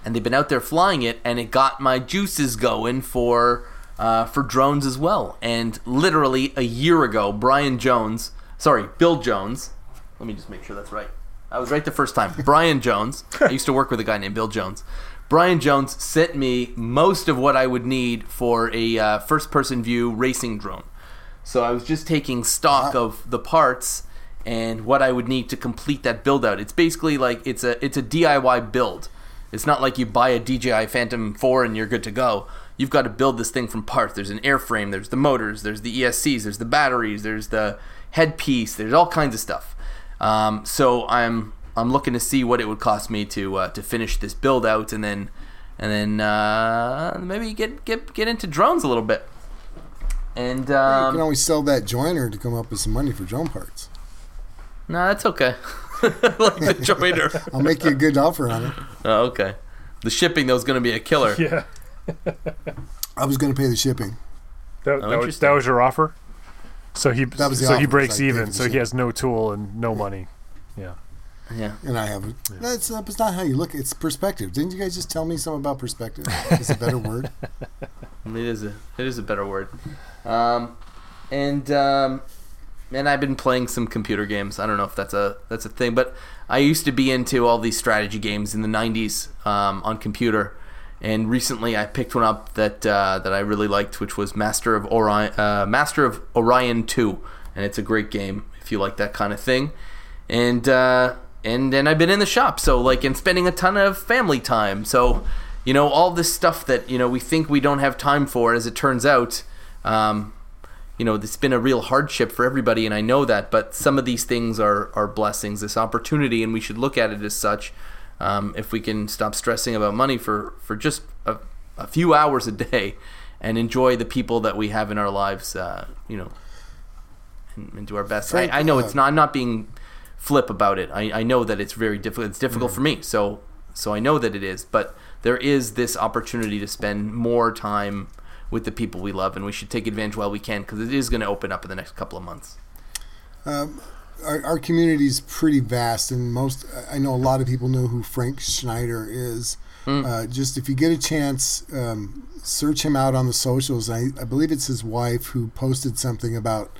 And they've been out there flying it, and it got my juices going for uh, for drones as well. And literally a year ago, Brian Jones, sorry, Bill Jones. Let me just make sure that's right. I was right the first time. Brian Jones. I used to work with a guy named Bill Jones. Brian Jones sent me most of what I would need for a uh, first person view racing drone. So I was just taking stock of the parts and what I would need to complete that build out. It's basically like it's a it's a DIY build. It's not like you buy a DJI Phantom 4 and you're good to go. You've got to build this thing from parts. There's an airframe, there's the motors, there's the ESCs, there's the batteries, there's the headpiece, there's all kinds of stuff. Um, so I'm I'm looking to see what it would cost me to uh, to finish this build out and then and then uh, maybe get get get into drones a little bit. And you um, can always sell that joiner to come up with some money for drone parts. no, that's okay. <laughs> like the <laughs> joiner. I'll make you a good offer on it. Oh, okay. The shipping though is going to be a killer. <laughs> yeah. I was going to pay the shipping. That, Oh, that, was, that was your offer. So he That was the so he breaks was I paid even. for So he has no tool and no money. Yeah. Yeah. And I have it. That's, that's not how you look. It's perspective. Didn't you guys just tell me something about perspective? It's a better word. <laughs> It is a it is a better word. Um, and um, and I've been playing some computer games. I don't know if that's a that's a thing, but I used to be into all these strategy games in the '90s um, on computer, and recently I picked one up that uh, that I really liked, which was Master of Orion, uh, Master of Orion Two, and it's a great game if you like that kind of thing, and uh, and then I've been in the shop, so like and spending a ton of family time, so you know all this stuff that you know we think we don't have time for, as it turns out. Um, you know, it's been a real hardship for everybody, and I know that. But some of these things are are blessings, this opportunity, and we should look at it as such. Um, if we can stop stressing about money for for just a, a, few hours a day, and enjoy the people that we have in our lives, uh, you know, and, and, do our best. Frank, I, I, know uh, it's not. I'm not being flip about it. I, I know that it's very difficult. It's difficult mm-hmm. for me. So so I know that it is. But there is this opportunity to spend more time with the people we love, and we should take advantage while we can because it is going to open up in the next couple of months. Um, our, our community is pretty vast, and most I know a lot of people know who Frank Schneider is. Mm. Uh, just if you get a chance, um, search him out on the socials. I, I believe it's his wife who posted something about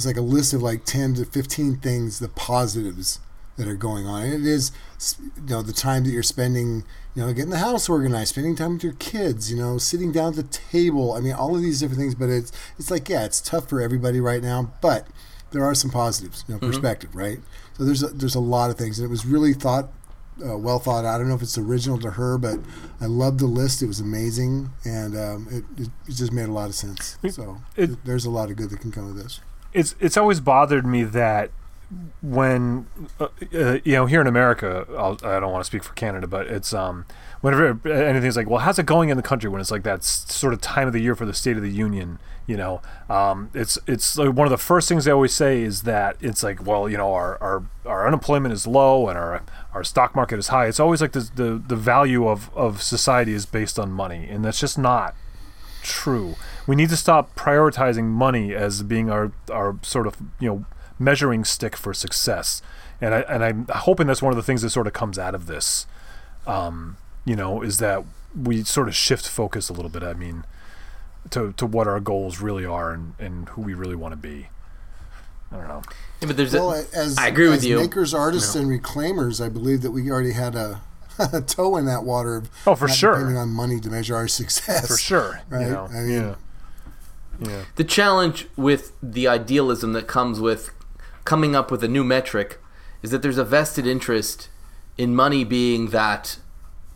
it's like a list of like 10 to 15 things, the positives that are going on. And it is, you know, the time that you're spending, you know, getting the house organized, spending time with your kids, you know, sitting down at the table. I mean, all of these different things. But it's it's like, yeah, it's tough for everybody right now, but there are some positives, you know, mm-hmm. perspective, right? So there's a, there's a lot of things, and it was really thought. Uh, well thought out. I don't know if it's original to her, but I loved the list. It was amazing, and um, it, it, it, just made a lot of sense. So it, there's a lot of good that can come of this. It's it's always bothered me that when uh, uh, you know here in America, I'll, I do not want to speak for Canada, but it's um whenever anything's like, well, how's it going in the country when it's like that sort of time of the year for the State of the Union, you know, um, it's it's like one of the first things they always say is that it's like, well, you know, our our, our unemployment is low and our our stock market is high. It's always like the the, the value of of society is based on money, and that's just not true. We need to stop prioritizing money as being our our sort of you know measuring stick for success. And I and I'm hoping that's one of the things that sort of comes out of this. Um, you know, is that we sort of shift focus a little bit. I mean, to to what our goals really are and, and who we really want to be. I don't know. Yeah, but there's well, a, as, I agree with you. Makers, artists, and reclaimers, I believe that we already had a, <laughs> a toe in that water. Of oh, for sure. Depending on money to measure our success. For sure. Right. You know, I mean, yeah. Yeah. The challenge with the idealism that comes with coming up with a new metric is that there's a vested interest in money being that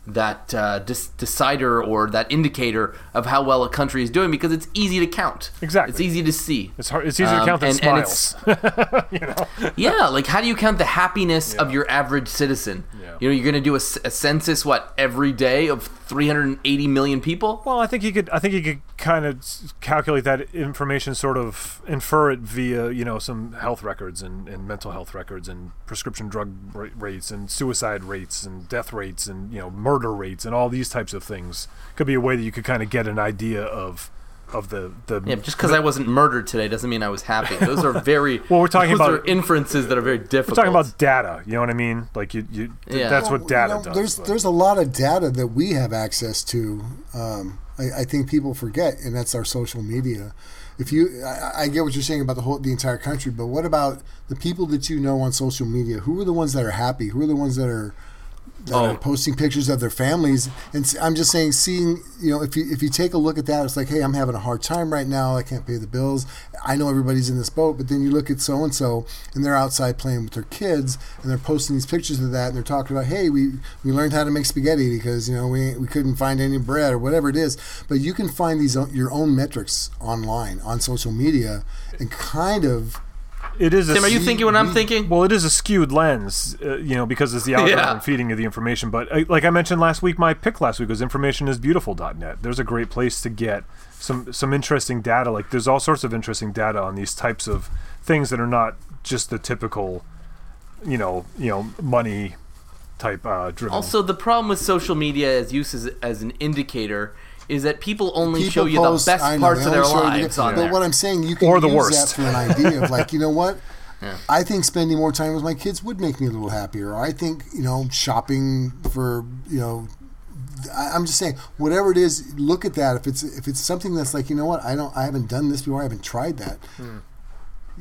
that uh, decider or that indicator of how well a country is doing because it's easy to count. Exactly, it's easy to see. It's hard. It's easy um, to count the and, smiles. And <laughs> you know? Yeah, like how do you count the happiness yeah. of your average citizen? Yeah. You know, you're going to do a, a, census what every day of 380 million people. Well, I think you could. I think you could kind of calculate that information, sort of infer it via you know some health records and, and mental health records and prescription drug rates and suicide rates and death rates and you know murder rates and all these types of things. Could be a way that you could kind of get an idea of of the the yeah. Just because I wasn't murdered today doesn't mean I was happy. Those are <laughs> very well. We're talking about inferences that are very difficult. We're talking about data. You know what I mean? Like you, you yeah. that's well, what data you know, does. There's but. there's a lot of data that we have access to. Um, I, I, think people forget, and that's our social media. If you, I, I, get what you're saying about the whole the entire country, but what about the people that you know on social media? Who are the ones that are happy? Who are the ones that are that oh. are posting pictures of their families. And I'm just saying, seeing you know, if you if you take a look at that, it's like, hey, I'm having a hard time right now. I can't pay the bills. I know everybody's in this boat, but then you look at so and so, and they're outside playing with their kids, and they're posting these pictures of that, and they're talking about, hey, we we learned how to make spaghetti because you know we we couldn't find any bread or whatever it is. But you can find these your own metrics online on social media and kind of it is. Tim, are you thinking what I'm thinking? Well, it is a skewed lens, uh, you know, because it's the algorithm yeah. feeding you the information. But uh, like I mentioned last week, my pick last week was informationisbeautiful.net. There's a great place to get some some interesting data. Like there's all sorts of interesting data on these types of things that are not just the typical, you know, you know, money type uh, driven. Also, the problem with social media as use as, as an indicator is that people only people show you post, the best know, parts of their lives on But there. what I'm saying, you can or the use worst. that for an idea of like, you know what? <laughs> Yeah. I think spending more time with my kids would make me a little happier. I think you know shopping for you know. I, am just saying, whatever it is, look at that. If it's if it's something that's like, you know what, I don't, I haven't done this before. I haven't tried that. Hmm.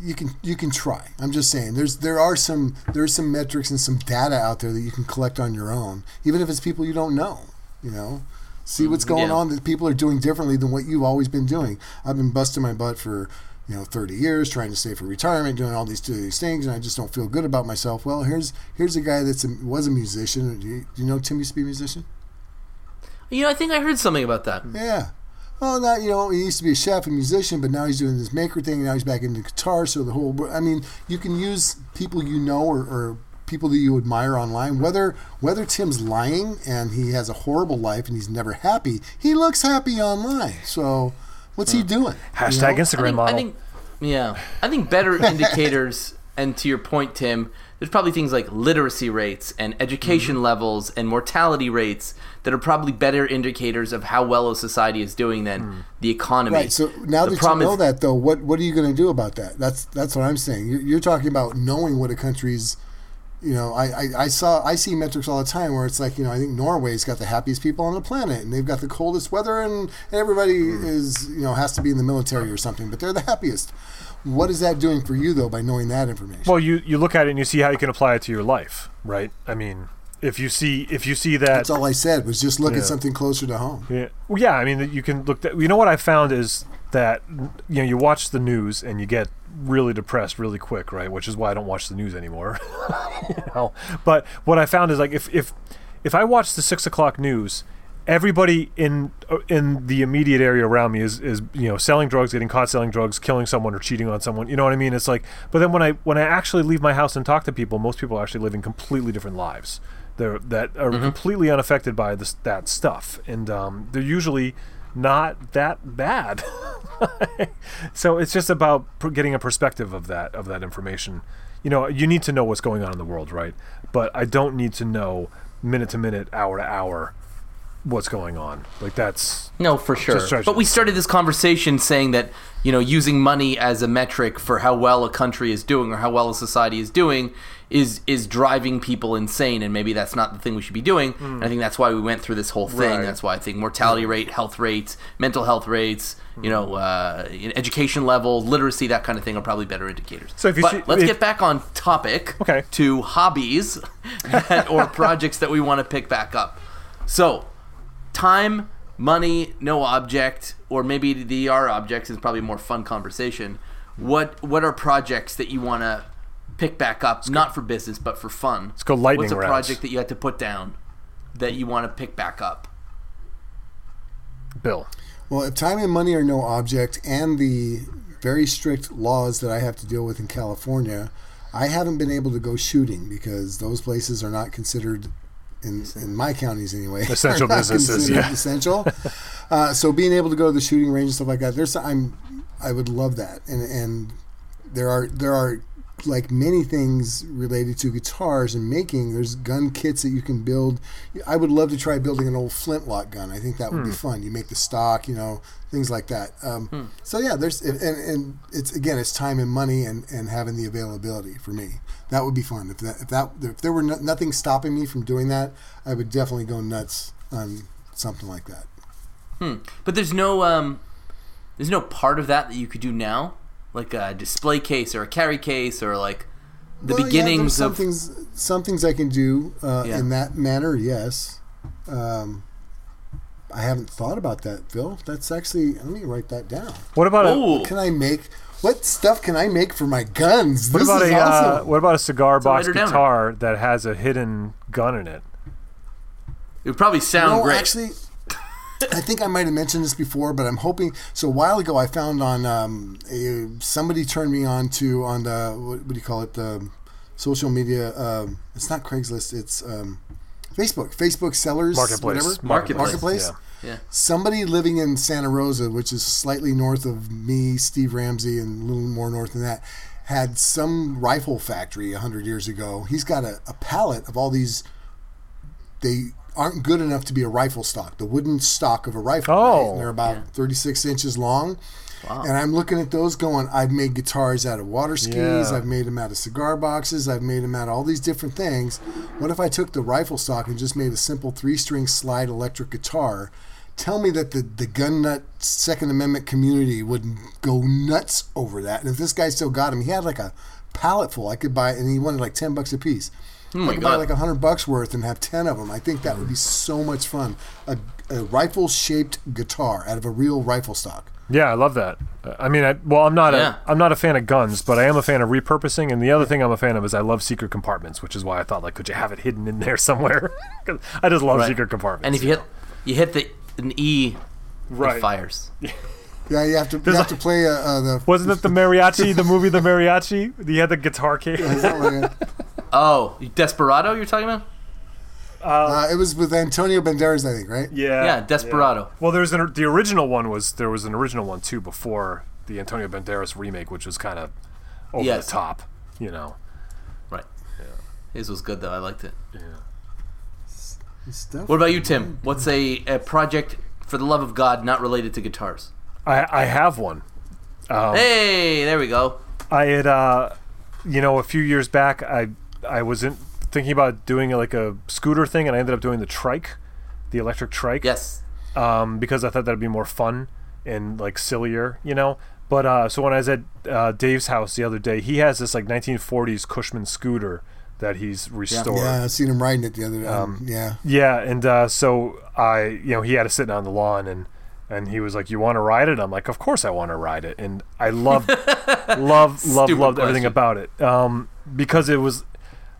you can you can try. I'm just saying there's there are some there's some metrics and some data out there that you can collect on your own, even if it's people you don't know. You know, see what's going Yeah. on that people are doing differently than what you've always been doing. I've been busting my butt for you know 30 years trying to save for retirement, doing all these these things, and I just don't feel good about myself. Well, here's here's a guy that's a, was a musician. Do you, do you know Tim used to be a musician? You know, I think I heard something about that. Yeah. Well, not you know, he used to be a chef and musician, but now he's doing this maker thing. And now he's back into guitar. So the whole, I mean, you can use people you know or, or people that you admire online. Whether whether Tim's lying and he has a horrible life and he's never happy, he looks happy online. So what's he doing? Hashtag You know? Instagram I think, model. I think, yeah, I think better <laughs> indicators, and to your point, Tim, there's probably things like literacy rates and education Mm-hmm. levels and mortality rates that are probably better indicators of how well a society is doing than the economy. Mm. Right. So now The that you know is- that, though, what what are you going to do about that? That's that's what I'm saying. You're, you're talking about knowing what a country's. You know, I, I, I saw I see metrics all the time where it's like you know I think Norway's got the happiest people on the planet and they've got the coldest weather and everybody Hmm. is you know has to be in the military or something, but they're the happiest. What is that doing for you though by knowing that information? Well, you you look at it and you see how you can apply it to your life, right? I mean, if you see if you see that That's all I said was just look Yeah. at something closer to home. Yeah, well, yeah. I mean, you can look. At, you know what I found is that you know you watch the news and you get really depressed really quick, right? Which is why I don't watch the news anymore. <laughs> you know, but what I found is like if if if I watch the six o'clock news, everybody in uh, in the immediate area around me is is you know selling drugs, getting caught selling drugs, killing someone or cheating on someone. You know what I mean? It's like, but then when I when I actually leave my house and talk to people, most people are actually living completely different lives. They're that are completely unaffected by this that stuff, and um, they're usually not that bad. <laughs> so it's just about getting a perspective of that of that information. You know, you need to know what's going on in the world, right? But I don't need to know minute to minute, hour to hour what's going on. Like that's No, for sure. But we started this conversation saying that you know using money as a metric for how well a country is doing or how well a society is doing is is driving people insane, and maybe that's not the thing we should be doing. Hmm. And I think that's why we went through this whole thing. Right. That's why I think mortality hmm. rate, health rates, mental health rates, you know, hmm. uh, education level, literacy, that kind of thing are probably better indicators. So if you let's if- get back on topic. Okay. To hobbies that, <laughs> or projects that we want to pick back up. So time, money, no object, or maybe the are objects is probably a more fun conversation. What what are projects that you want to pick back up, not for business but for fun? Let's go lightning What's a rounds. project that you had to put down that you want to pick back up? Bill. Well, if time and money are no object, and the very strict laws that I have to deal with in California, I haven't been able to go shooting because those places are not considered, in, in my counties anyway, <laughs> Essential <laughs> businesses, yeah. Essential. uh, so being able to go to the shooting range and stuff like that, there's I'm I would love that, and and there are there are like many things related to guitars and making. There's gun kits that you can build. I would love to try building an old flintlock gun. I think that would be fun. You make the stock, you know, things like that. Um, So yeah, there's and, and it's again it's time and money and, and having the availability for me. That would be fun. If that if that if there were no, nothing stopping me from doing that, I would definitely go nuts on something like that. Hmm. But there's no um, there's no part of that that you could do now, like a display case or a carry case or like the Well, beginnings there's some of. things. Some things I can do uh, Yeah. in that manner. Yes. Um, I haven't thought about that, Phil. That's actually. Let me write that down. What about a Oh, Can I make? What stuff can I make for my guns? what this about is a uh, what about a cigar box write her down. guitar that has a hidden gun in it? it would probably sound no, great. actually, I think I might have mentioned this before, but I'm hoping. So a while ago, I found on um, a, somebody turned me on to on the what, what do you call it the social media. Um, it's not Craigslist. It's um, Facebook. Facebook sellers Marketplace. Whatever. Marketplace. Marketplace. Yeah. yeah. Somebody living in Santa Rosa, which is slightly north of me, Steve Ramsey, and a little more north than that, had some rifle factory a hundred years ago. He's got a, a pallet of all these. They aren't good enough to be a rifle stock, the wooden stock of a rifle. Oh. right? And they're about 36 inches long. And I'm looking at those going, I've made guitars out of water skis. Yeah. I've made them out of cigar boxes. I've made them out of all these different things. What if I took the rifle stock and just made a simple three string slide electric guitar? tell me that the, the gun nut Second Amendment community wouldn't go nuts over that. And if this guy still got him, he had like a pallet full. I could buy, and he wanted like 10 bucks a piece. Oh I could buy like a 100 bucks worth and have 10 of them. I think that would be so much fun. A, a rifle shaped guitar out of a real rifle stock. Yeah, I love that. I mean, I, well, I'm not Yeah. a I'm not a fan of guns, but I am a fan of repurposing. And the other thing I'm a fan of is I love secret compartments, which is why I thought like, could you have it hidden in there <laughs> somewhere? I just love Right. secret compartments. And if you hit you hit the an E, right, it fires. <laughs> Yeah, you have to, you There's have a- to play uh, uh, the. wasn't it the mariachi? the movie The Mariachi? <laughs> He had the guitar case. Oh, Desperado, you're talking about? Uh, it was with Antonio Banderas, I think, right? Yeah, Yeah, Desperado. Well, there's an the original one was there was an original one too before the Antonio Banderas remake, which was kind of over Yes. the top, you know. Right. Yeah. His was good though. I liked it. Stuff. What about you, Tim? What's a, a project for the love of God not related to guitars? I I have one. Um, hey, there we go. I had, uh, you know, a few years back, I I was in, thinking about doing like a scooter thing, and I ended up doing the trike, the electric trike, Yes. um, because I thought that'd be more fun and like sillier, you know. But uh, so when I was at uh, Dave's house the other day, he has this like 1940s Cushman scooter that he's restored. Yeah, I seen him riding it the other day. Um, yeah. Yeah, and uh, so I, you know, he had it sitting on the lawn and and he was like, "You want to ride it?" I'm like, "Of course I want to ride it." And I loved, <laughs> love, love, Stupid loved everything about it um, because it was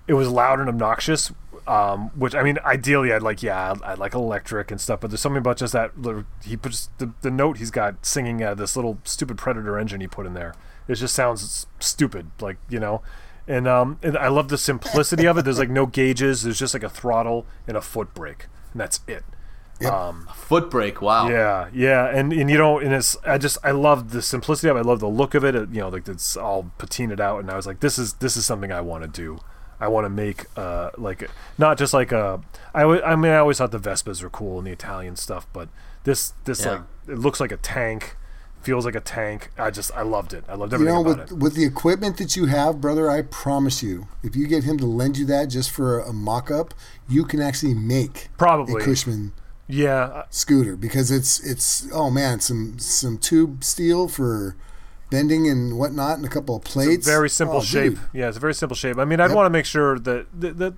it was loud and obnoxious. Um, which I mean, ideally, I'd like, yeah, I'd, I'd like electric and stuff. But there's something about just that. He puts the, the note he's got singing out of this little stupid Predator engine he put in there. It just sounds stupid, like you know. And um, and I love the simplicity of it. There's like no gauges. There's just like a throttle and a foot brake, and that's it. Foot brake. Wow. Yeah, yeah, and and you know, and it's I just I love the simplicity of it. I love the look of it. it you know, like it's all patinaed out, and I was like, this is this is something I want to do. I want to make uh like not just like a I I mean I always thought the Vespas were cool and the Italian stuff, but this this Yeah. like it looks like a tank, feels like a tank. I just I loved it. I loved You everything know, about with it. with the equipment that you have, brother, I promise you, if you get him to lend you that just for a, a mock-up, you can actually make Probably. a Cushman Yeah, scooter because it's it's oh man, some some tube steel for bending and whatnot, and a couple of plates. very simple Oh, shape. dude. Yeah, it's a very simple shape. I mean, I'd Yep. want to make sure that the, the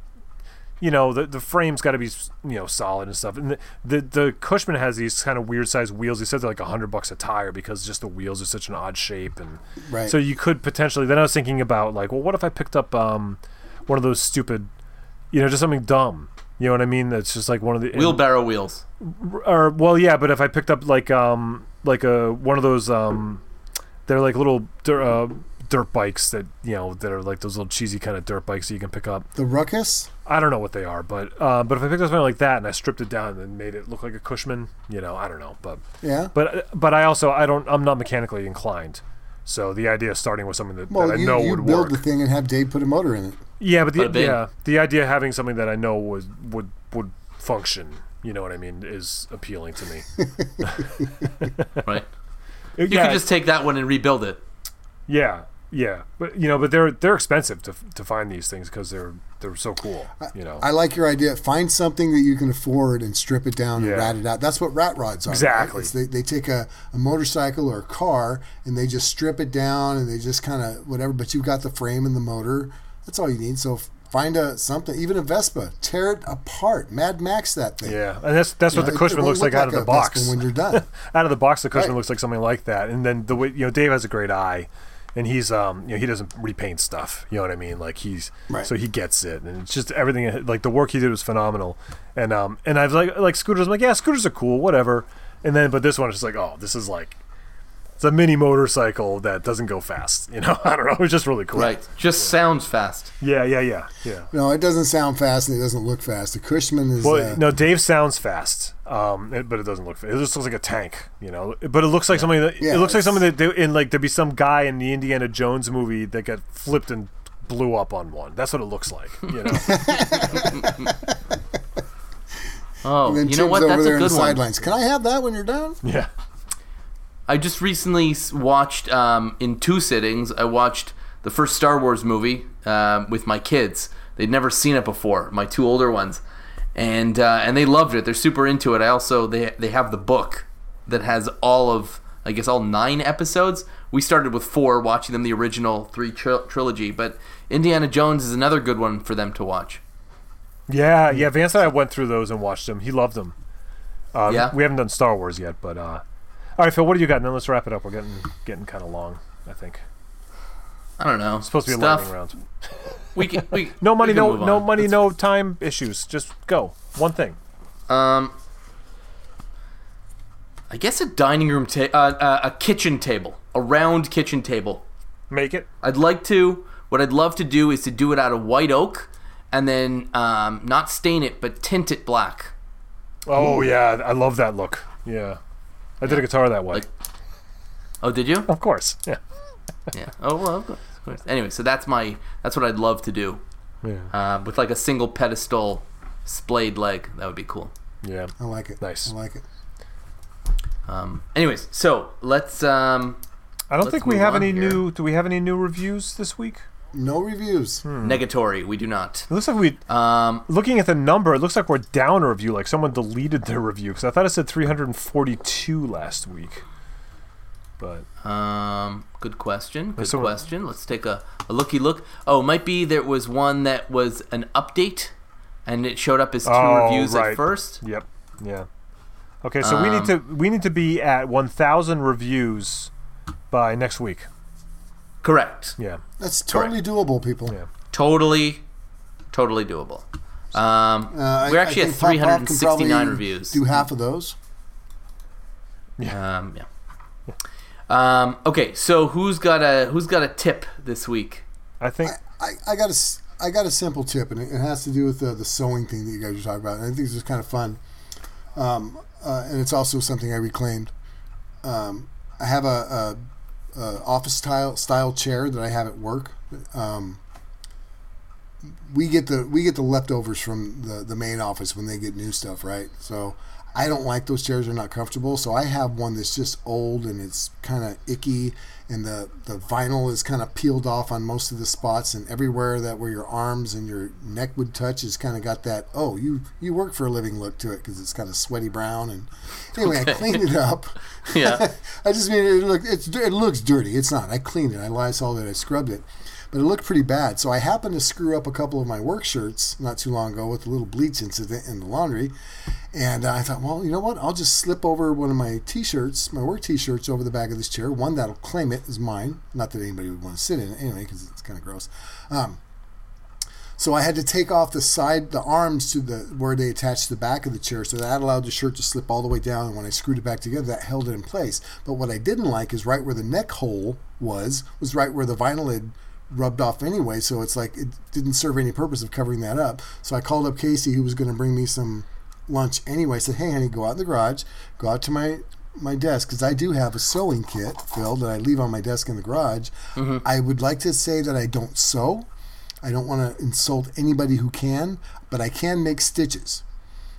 you know the the frame's got to be you know solid and stuff. And the, the the Cushman has these kind of weird sized wheels. He said they're like a hundred bucks a tire because just the wheels are such an odd shape. And Right. so you could potentially. Then I was thinking about like, well, what if I picked up um one of those stupid, you know, just something dumb. You know what I mean? That's just like one of the Wheelbarrow wheels. or well, yeah, but if I picked up like um like a one of those um they're like little dirt, uh, dirt bikes that you know that are like those little cheesy kind of dirt bikes that you can pick up. The Ruckus. I don't know what they are, but uh, but if I picked up something like that and I stripped it down and made it look like a Cushman, you know, I don't know, but Yeah. but but I also I don't I'm not mechanically inclined. So the idea of starting with something that, Well, that I you, know you would build work. the thing and have Dave put a motor in it. Yeah, but the Put a yeah the idea of having something that I know would would would function. You know what I mean? Is appealing to me. <laughs> Right. You yeah, could just take that one and rebuild it. yeah, yeah, but you know, but they're they're expensive to to find these things because they're they're so cool. You know, I like your idea. Find something that you can afford and strip it down Yeah. and rat it out. That's what rat rods are. Exactly. It's They, they take a, a motorcycle or a car and they just strip it down and they just kind of whatever. But you've got the frame and the motor. That's all you need. So f- find a something, even a Vespa. Tear it apart. Mad Max that thing. yeah, and that's that's what You the know, it- Cushman looks like out of the box. when you're done. <laughs> out of the box, the Cushman Right. looks like something like that. And then the way you know, Dave has a great eye, and he's um you know he doesn't repaint stuff. You know what I mean? Like he's Right. so he gets it, and it's just everything. Like the work he did was phenomenal. And um and I've like like scooters. I'm like yeah, scooters are cool, whatever. And then but this one is just like oh, this is like. It's a mini motorcycle that doesn't go fast, you know. <laughs> I don't know. It's just really cool. Right. Just sounds fast. Yeah, yeah, yeah, yeah. No, it doesn't sound fast and it doesn't look fast. The Cushman is. Well, uh, no, Dave sounds fast, um, it- but it doesn't look. Fast. It just looks like a tank, you know. But it looks like something that Yeah, it looks like something that they, in like there'd be some guy in the Indiana Jones movie that got flipped and blew up on one. That's what it looks like, you know. <laughs> Oh, and then you know what? over That's there a in the good one. sidelines. Can I have that when you're done? yeah. I just recently watched um, in two sittings. I watched the first Star Wars movie um, with my kids. They'd never seen it before. My two older ones, and uh, and they loved it. They're super into it. I also they they have the book that has all of I guess all nine episodes. We started with four, watching them the original three tri- trilogy, but Indiana Jones is another good one for them to watch. Yeah, yeah. Vance and I went through those and watched them. He loved them. Uh, Yeah? We haven't done Star Wars yet, but uh, all right, Phil. What do you got? And then let's wrap it up. We're getting getting kind of long. I think I don't know. it's supposed to be a Stuff. lightning round. We can, we, <laughs> No money, we can no no on. money, no time issues. Just go. One thing. Um, I guess a dining room table, uh, uh, a kitchen table, a round kitchen table. Make it. I'd like to. What I'd love to do is to do it out of white oak, and then um, not stain it, but tint it black. Oh yeah, I love that look. Yeah, I did a guitar that way. Like- Oh, did you? of course. Yeah. Yeah. Oh well. Of course. of course. Anyway, so that's my that's what I'd love to do. Yeah. Uh, with like a single pedestal splayed leg. That would be cool. Yeah. I like it. Nice. I like it. Um, anyways, so let's. Um, I don't Let's think we have on any here. new. Do we have any new reviews this week? No reviews. Hmm. Negatory. We do not. It looks like we. Um, Looking at the number, it looks like we're down a review. Like someone deleted their review because I thought it said 342 last week. But Um, good question. Good so- question. Let's take a, a looky look. Oh, it might be there was one that was an update, and it showed up as two Oh, reviews right. at first. yep, yeah. Okay, so we need to Um, we need to be at 1,000 reviews by next week. Correct. Yeah, That's totally doable, people. yeah. Totally, totally doable. Um, Uh, we're I actually at Pop Pop 369 reviews. Do half of those. Yeah. Um, yeah. Um, okay, so who's got a who's got a tip this week? I think I, I got a s- I got a simple tip, and it, it has to do with the, the sewing thing that you guys are talking about. And I think this is kind of fun, um, uh, and it's also something I reclaimed. Um, I have a, a, a office style style chair that I have at work. Um, we get the we get the leftovers from the the main office when they get new stuff, right? So I don't like those chairs; they're not comfortable. So I have one that's just old and it's kind of icky, and the the vinyl is kind of peeled off on most of the spots, and everywhere that where your arms and your neck would touch is kind of got that oh you you work for a living look to it because it's kind of sweaty brown. And anyway, I cleaned it up. <laughs> Yeah. <laughs> I just mean it look it's it looks dirty. It's not. I cleaned it. I Lysol it. I scrubbed it, but it looked pretty bad. So I happened to screw up a couple of my work shirts not too long ago with a little bleach incident in the laundry, and I thought, well, you know what? I'll just slip over one of my t-shirts, my work t-shirts, over the back of this chair. One that'll claim it as mine. Not that anybody would want to sit in it anyway, because it's kind of gross. Um, so I had to take off the side, the arms to the where they attach to the back of the chair, so that allowed the shirt to slip all the way down. And when I screwed it back together, that held it in place. But what I didn't like is right where the neck hole was, was right where the vinyl had rubbed off anyway. So it's like it didn't serve any purpose of covering that up. So I called up Casey, who was going to bring me some lunch anyway. I said, "Hey, honey, go out in the garage, go out to my." My desk, because I do have a sewing kit, Phil, that I leave on my desk in the garage. Mm-hmm. I would like to say that I don't sew, I don't want to insult anybody who can, but I can make stitches.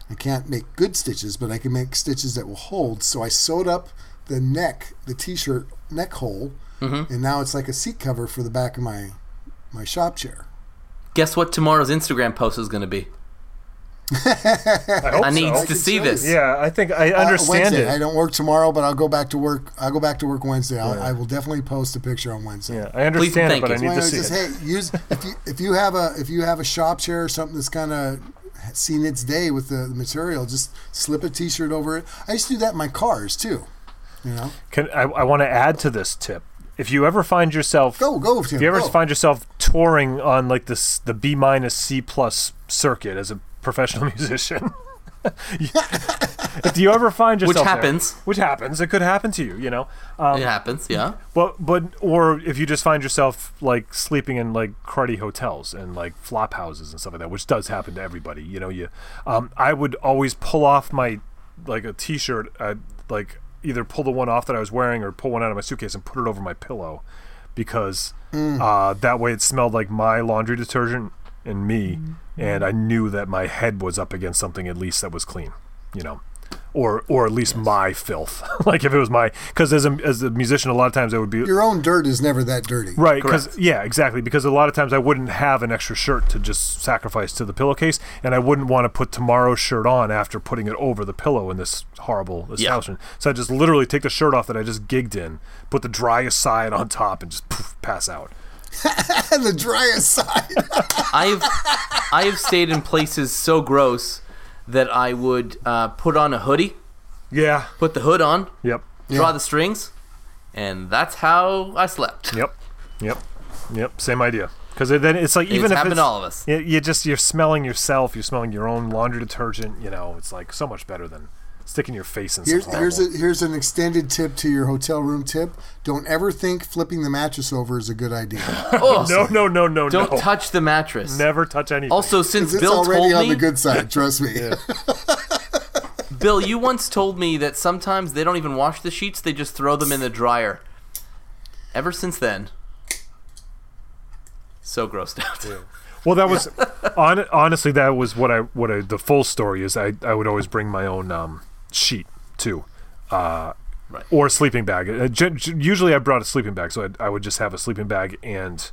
I can't make good stitches, but I can make stitches that will hold. So I sewed up the neck, the t-shirt neck hole, mm-hmm. and now it's like a seat cover for the back of my my shop chair. Guess what tomorrow's Instagram post is going to be? I hope I need so. to see this. Yeah, I think I Uh, understand Wednesday. I don't work tomorrow, but I'll go back to work. I'll go back to work Wednesday. I'll, I will definitely post a picture on Wednesday. Yeah, I understand it, thank but I need to I see just, it. hey, use if you if you have a if you have a shop chair or something that's kind of seen its day with the, the material, just slip a T-shirt over it. I used to do that in my cars too. You know, Can, I, I want to add to this tip. If you ever find yourself go go. Tim, If you ever go. find yourself touring on like this the B minus C plus circuit as a professional <laughs> musician, if you ever find yourself there- happens. which happens, it could happen to you, you know. Um, it happens, yeah. but but or if you just find yourself like sleeping in like cruddy hotels and like flop houses and stuff like that, which does happen to everybody, you know. You, um, I would always pull off my like a t-shirt, I'd like either pull the one off that I was wearing or pull one out of my suitcase and put it over my pillow because uh, that way it smelled like my laundry detergent and me, mm-hmm. and I knew that my head was up against something at least that was clean, you know. or or at least my filth. <laughs> like if it was my because as a as a musician, a lot of times I would be Your own dirt is never that dirty. Right, because yeah, exactly. Because a lot of times I wouldn't have an extra shirt to just sacrifice to the pillowcase, and I wouldn't want to put tomorrow's shirt on after putting it over the pillow in this horrible establishment. So I just literally take the shirt off that I just gigged in, put the driest side on top, and just poof, pass out. <laughs> And the driest side. <laughs> I've I have stayed in places so gross that I would uh, put on a hoodie, Yeah. put the hood on, Yep. draw the strings, and that's how I slept. Yep. Yep. Yep. Same idea. Because then it's like even it's if happened it's to all of us. You, you just you're smelling yourself. You're smelling your own laundry detergent. You know, it's like so much better than sticking your face in. Here's something here's a, here's an extended tip to your hotel room tip. Don't ever think flipping the mattress over is a good idea. <laughs> Oh, no, no, no, no, don't no. touch the mattress. Never touch anything. Also, since it's Bill already told on me, the good side. <laughs> Trust me. <laughs> Bill, you once told me that sometimes they don't even wash the sheets; they just throw them in the dryer. Ever since then, so grossed out. Well, that was on, honestly that was what I what I the full story is. I I would always bring my own um, sheet too, uh, Right. or a sleeping bag. Uh, usually I brought a sleeping bag, so I'd, I would just have a sleeping bag and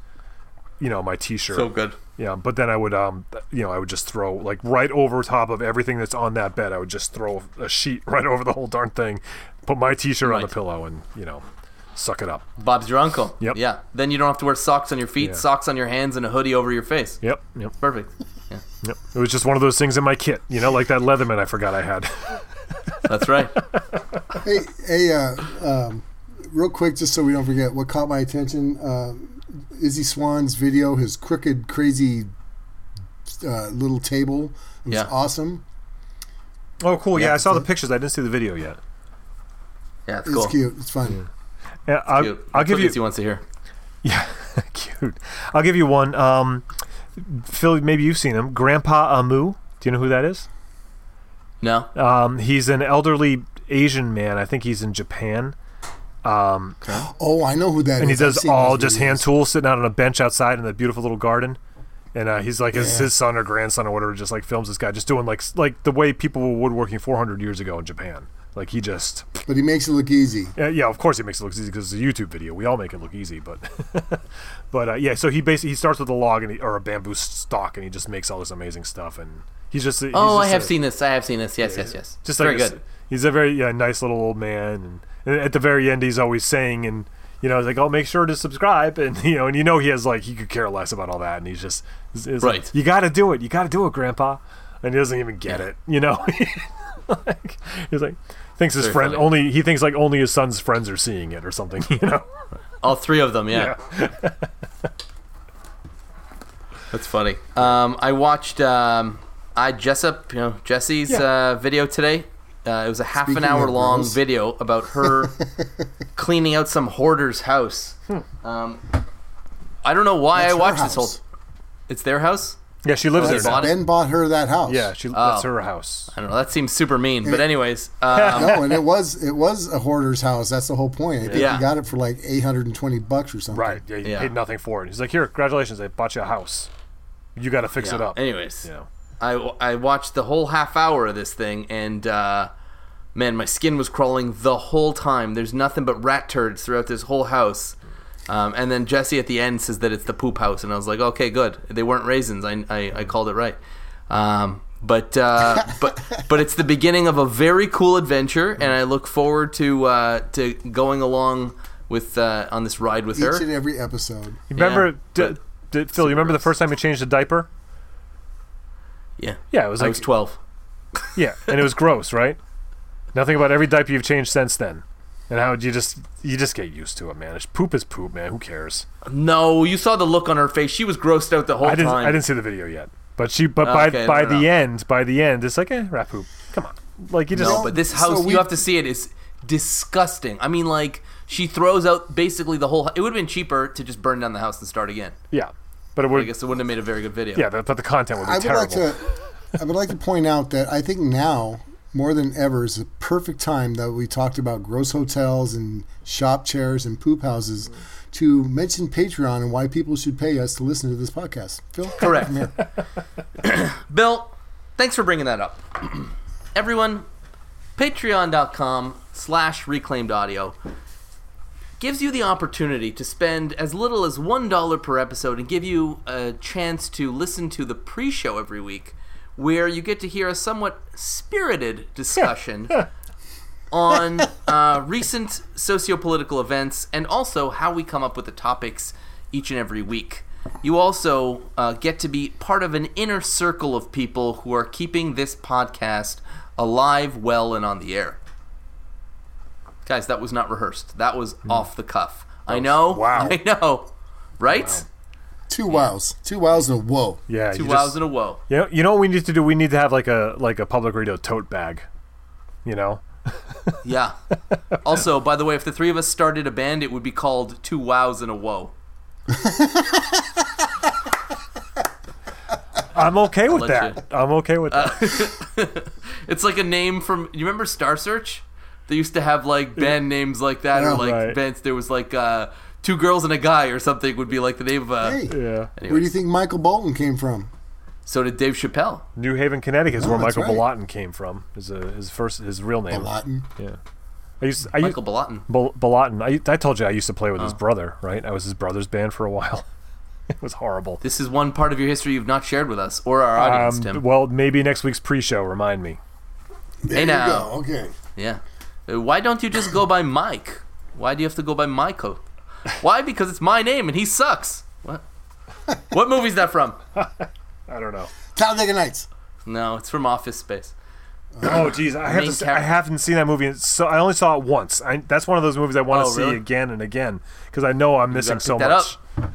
you know my t-shirt. So good. Yeah, but then I would um you know I would just throw like right over top of everything that's on that bed. I would just throw a sheet <laughs> right over the whole darn thing, put my t-shirt on the pillow, and you know suck it up. Bob's your uncle. Yep. Yeah. Then you don't have to wear socks on your feet, Yeah. socks on your hands, and a hoodie over your face. Yep, yep, Perfect. Yeah, yep. It was just one of those things in my kit, you know, like that Leatherman I forgot I had. that's right. <laughs> Hey, hey, uh, um, real quick, just so we don't forget, what caught my attention? Uh, Izzy Swan's video, his crooked, crazy uh, little table. It was Yeah. awesome. Oh, cool. Yeah, Yeah, I saw the pictures. I didn't see the video yet. Yeah, it's It's cool. cute. It's fun. Yeah, I'll, Cute. I'll That's give what you. Izzy wants to hear. <laughs> Yeah, <laughs> cute. I'll give you one. Um, Phil, maybe you've seen him. Grandpa Amu. Do you know who that is? No. Um, he's an elderly Asian man. I think he's in Japan. Um, Oh, I know who that is. and he I've does all those just hand videos. tools, sitting out on a bench outside in that beautiful little garden. And uh, he's like his, Yeah. his son or grandson or whatever, just like films this guy, just doing like like the way people were woodworking 400 years ago in Japan. Like he just But he makes it look easy. Yeah, yeah, of course he makes it look easy because it's a YouTube video. We all make it look easy, but <laughs> but uh, yeah. So he basically he starts with a log and he, or a bamboo stalk, and he just makes all this amazing stuff. And he's just he's Oh, I have a- seen this. I have seen this. Yes, yes, yes. just very like a s- good. he's a very yeah, nice little old man, and, and at the very end he's always saying and you know he's like oh make sure to subscribe <laughs> and you know and you know he has like he could care less about all that and he's just he's, he's like, Right. you got to do it you got to do it grandpa and he doesn't even get it you know <laughs> like, he's like thinks his Very friend funny. only he thinks like only his son's friends are seeing it or something <laughs> you know All three of them. Yeah. <laughs> That's funny. Um, I watched um, I Jessup, you know Jesse's Yeah. uh, video today. Uh, it was a half Speaking an hour long gross. video about her <laughs> cleaning out some hoarder's house. Um, I don't know why That's I her watched this whole. It's their house. Yeah she lives Oh, there they now. bought it? Ben bought her that house. yeah she that's Oh. her house I don't know. That seems super mean. But anyways, <laughs> um, No, and it was it was a hoarder's house. That's the whole point. I think Yeah. he got it for like eight hundred and twenty bucks or something. right yeah he Yeah. paid nothing for it he's like here congratulations I bought you a house you got to fix yeah. it up Anyways, you know I, I watched the whole half hour of this thing, and uh, man, my skin was crawling the whole time. There's nothing but rat turds throughout this whole house. Um, and then Jesse at the end says that it's the poop house, and I was like, okay, good. They weren't raisins. I, I, I called it right. Um, but uh, <laughs> but but it's the beginning of a very cool adventure, and I look forward to uh, to going along with uh, on this ride with Each her. Each and every episode. You remember, Yeah, d- but- did, Phil? You remember the first time you changed a diaper? Yeah, Yeah, it was I was twelve. yeah, and it was gross, right? <laughs> Nothing about every diaper you've changed since then, and how you just you just get used to it, man. It's, poop is poop, man. Who cares? No, you saw the look on her face. She was grossed out the whole I didn't time. I didn't see the video yet, but she but by Okay, by no, no, the no. end by the end it's like eh rat poop. Come on, like you just No, but this So house, we- you have to see it, is disgusting. I mean, like, she throws out basically the whole. It would have been cheaper to just burn down the house and start again. yeah, but it I would guess it wouldn't have made a very good video. yeah, but, but the content would be I would terrible. like to I would like to point out that I think now more than ever is the perfect time that we talked about gross hotels and shop chairs and poop houses to mention Patreon and why people should pay us to listen to this podcast. Phil, Correct. <clears throat> Bill, thanks for bringing that up. <clears throat> Everyone, Patreon.com slash reclaimed audio gives you the opportunity to spend as little as $1 per episode and give you a chance to listen to the pre show every week, where you get to hear a somewhat spirited discussion <laughs> on uh, recent socio political events and also how we come up with the topics each and every week. You also uh, get to be part of an inner circle of people who are keeping this podcast alive, well, and on the air. Guys, that was not rehearsed. That was off the cuff. I know. wow. <laughs> I know. Right? Two wows. Two wows and a whoa. Yeah. Two wows just- and a woe. You know, you know what we need to do? We need to have like a like a public radio tote bag. You know? <laughs> Yeah. also, by the way, if the three of us started a band, it would be called Two Wows and a Whoa. <laughs> I'm okay with let that. I'm okay with that. <laughs> It's like a name from. You remember Star Search? They used to have like band names like that, Yeah. or like Right. bands. There was like uh, two girls and a guy, or something would be like the name of. Uh, Hey, yeah. where do you think Michael Bolton came from? So did Dave Chappelle. New Haven, Connecticut is Oh, where Michael right. Bolotin came from. Is uh, his first his real name. Latin. Yeah. I used I Michael used, Bolotin. Bal- Bolotin. I, I told you I used to play with his Oh. brother, right? I was his brother's band for a while. <laughs> it was horrible. This is one part of your history you've not shared with us or our audience, Um, Tim. well, maybe next week's pre-show. Remind me. There Hey, you now. go. Okay. Yeah. Uh, Why don't you just go by Mike? Why do you have to go by Michael? <laughs> Why? Because it's my name and he sucks. What? What movie's that from? I don't know. Talladega Nights. No, it's from Office Space. Oh, geez, I haven't I haven't seen that movie. So I only saw it once. I, that's one of those movies I want to Oh, see really? again and again because I know I'm missing so pick that much.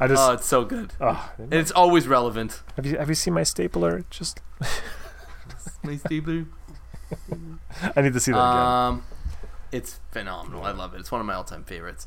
I just. Oh, it's so good. oh, And it's always relevant. have you have you seen my stapler? Just <laughs> Nice deep I need to see that again. Um, it's phenomenal. I love it. It's one of my all-time favorites.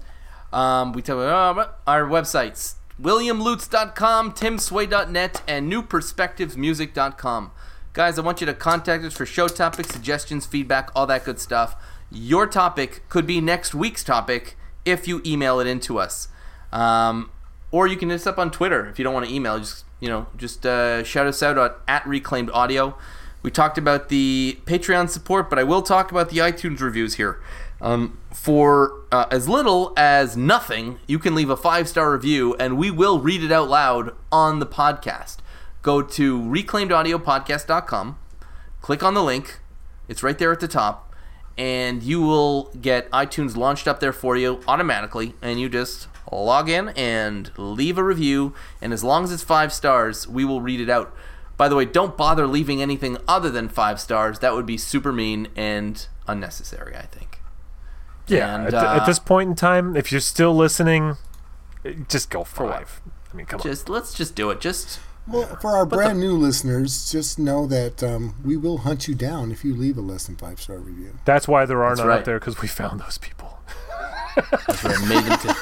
Um, we tell uh, our websites: WilliamLutz.com, TimSway.net, and NewPerspectivesMusic.com. Guys, I want you to contact us for show topics, suggestions, feedback, all that good stuff. Your topic could be next week's topic if you email it into us. Um, or you can hit us up on Twitter if you don't want to email. Just you know, just uh, shout us out at, at Reclaimed Audio. We talked about the Patreon support, but I will talk about the iTunes reviews here. Um, for uh, as little as nothing, you can leave a five star review, and we will read it out loud on the podcast. Go to reclaimedaudiopodcast.com, click on the link. It's right there at the top, and you will get iTunes launched up there for you automatically, and you just log in and leave a review. And as long as it's five stars, we will read it out. By the way, don't bother leaving anything other than five stars. That would be super mean and unnecessary, I think. Yeah. and, at, uh, at this point in time, if you're still listening, eh, just go for five. I mean, come on. Just let's just do it. Just Well, for our brand new listeners, just know that um, we will hunt you down if you leave a less than five star review. That's why there are That's none right. out there because we found those people. That's right, made them to.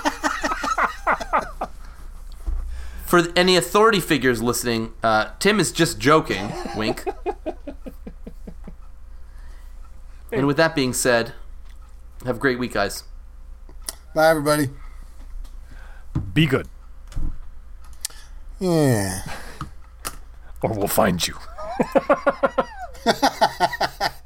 For any authority figures listening, uh, Tim is just joking. Wink. and with that being said, have a great week, guys. Bye, everybody. Be good, Yeah. <laughs> or we'll find you. <laughs>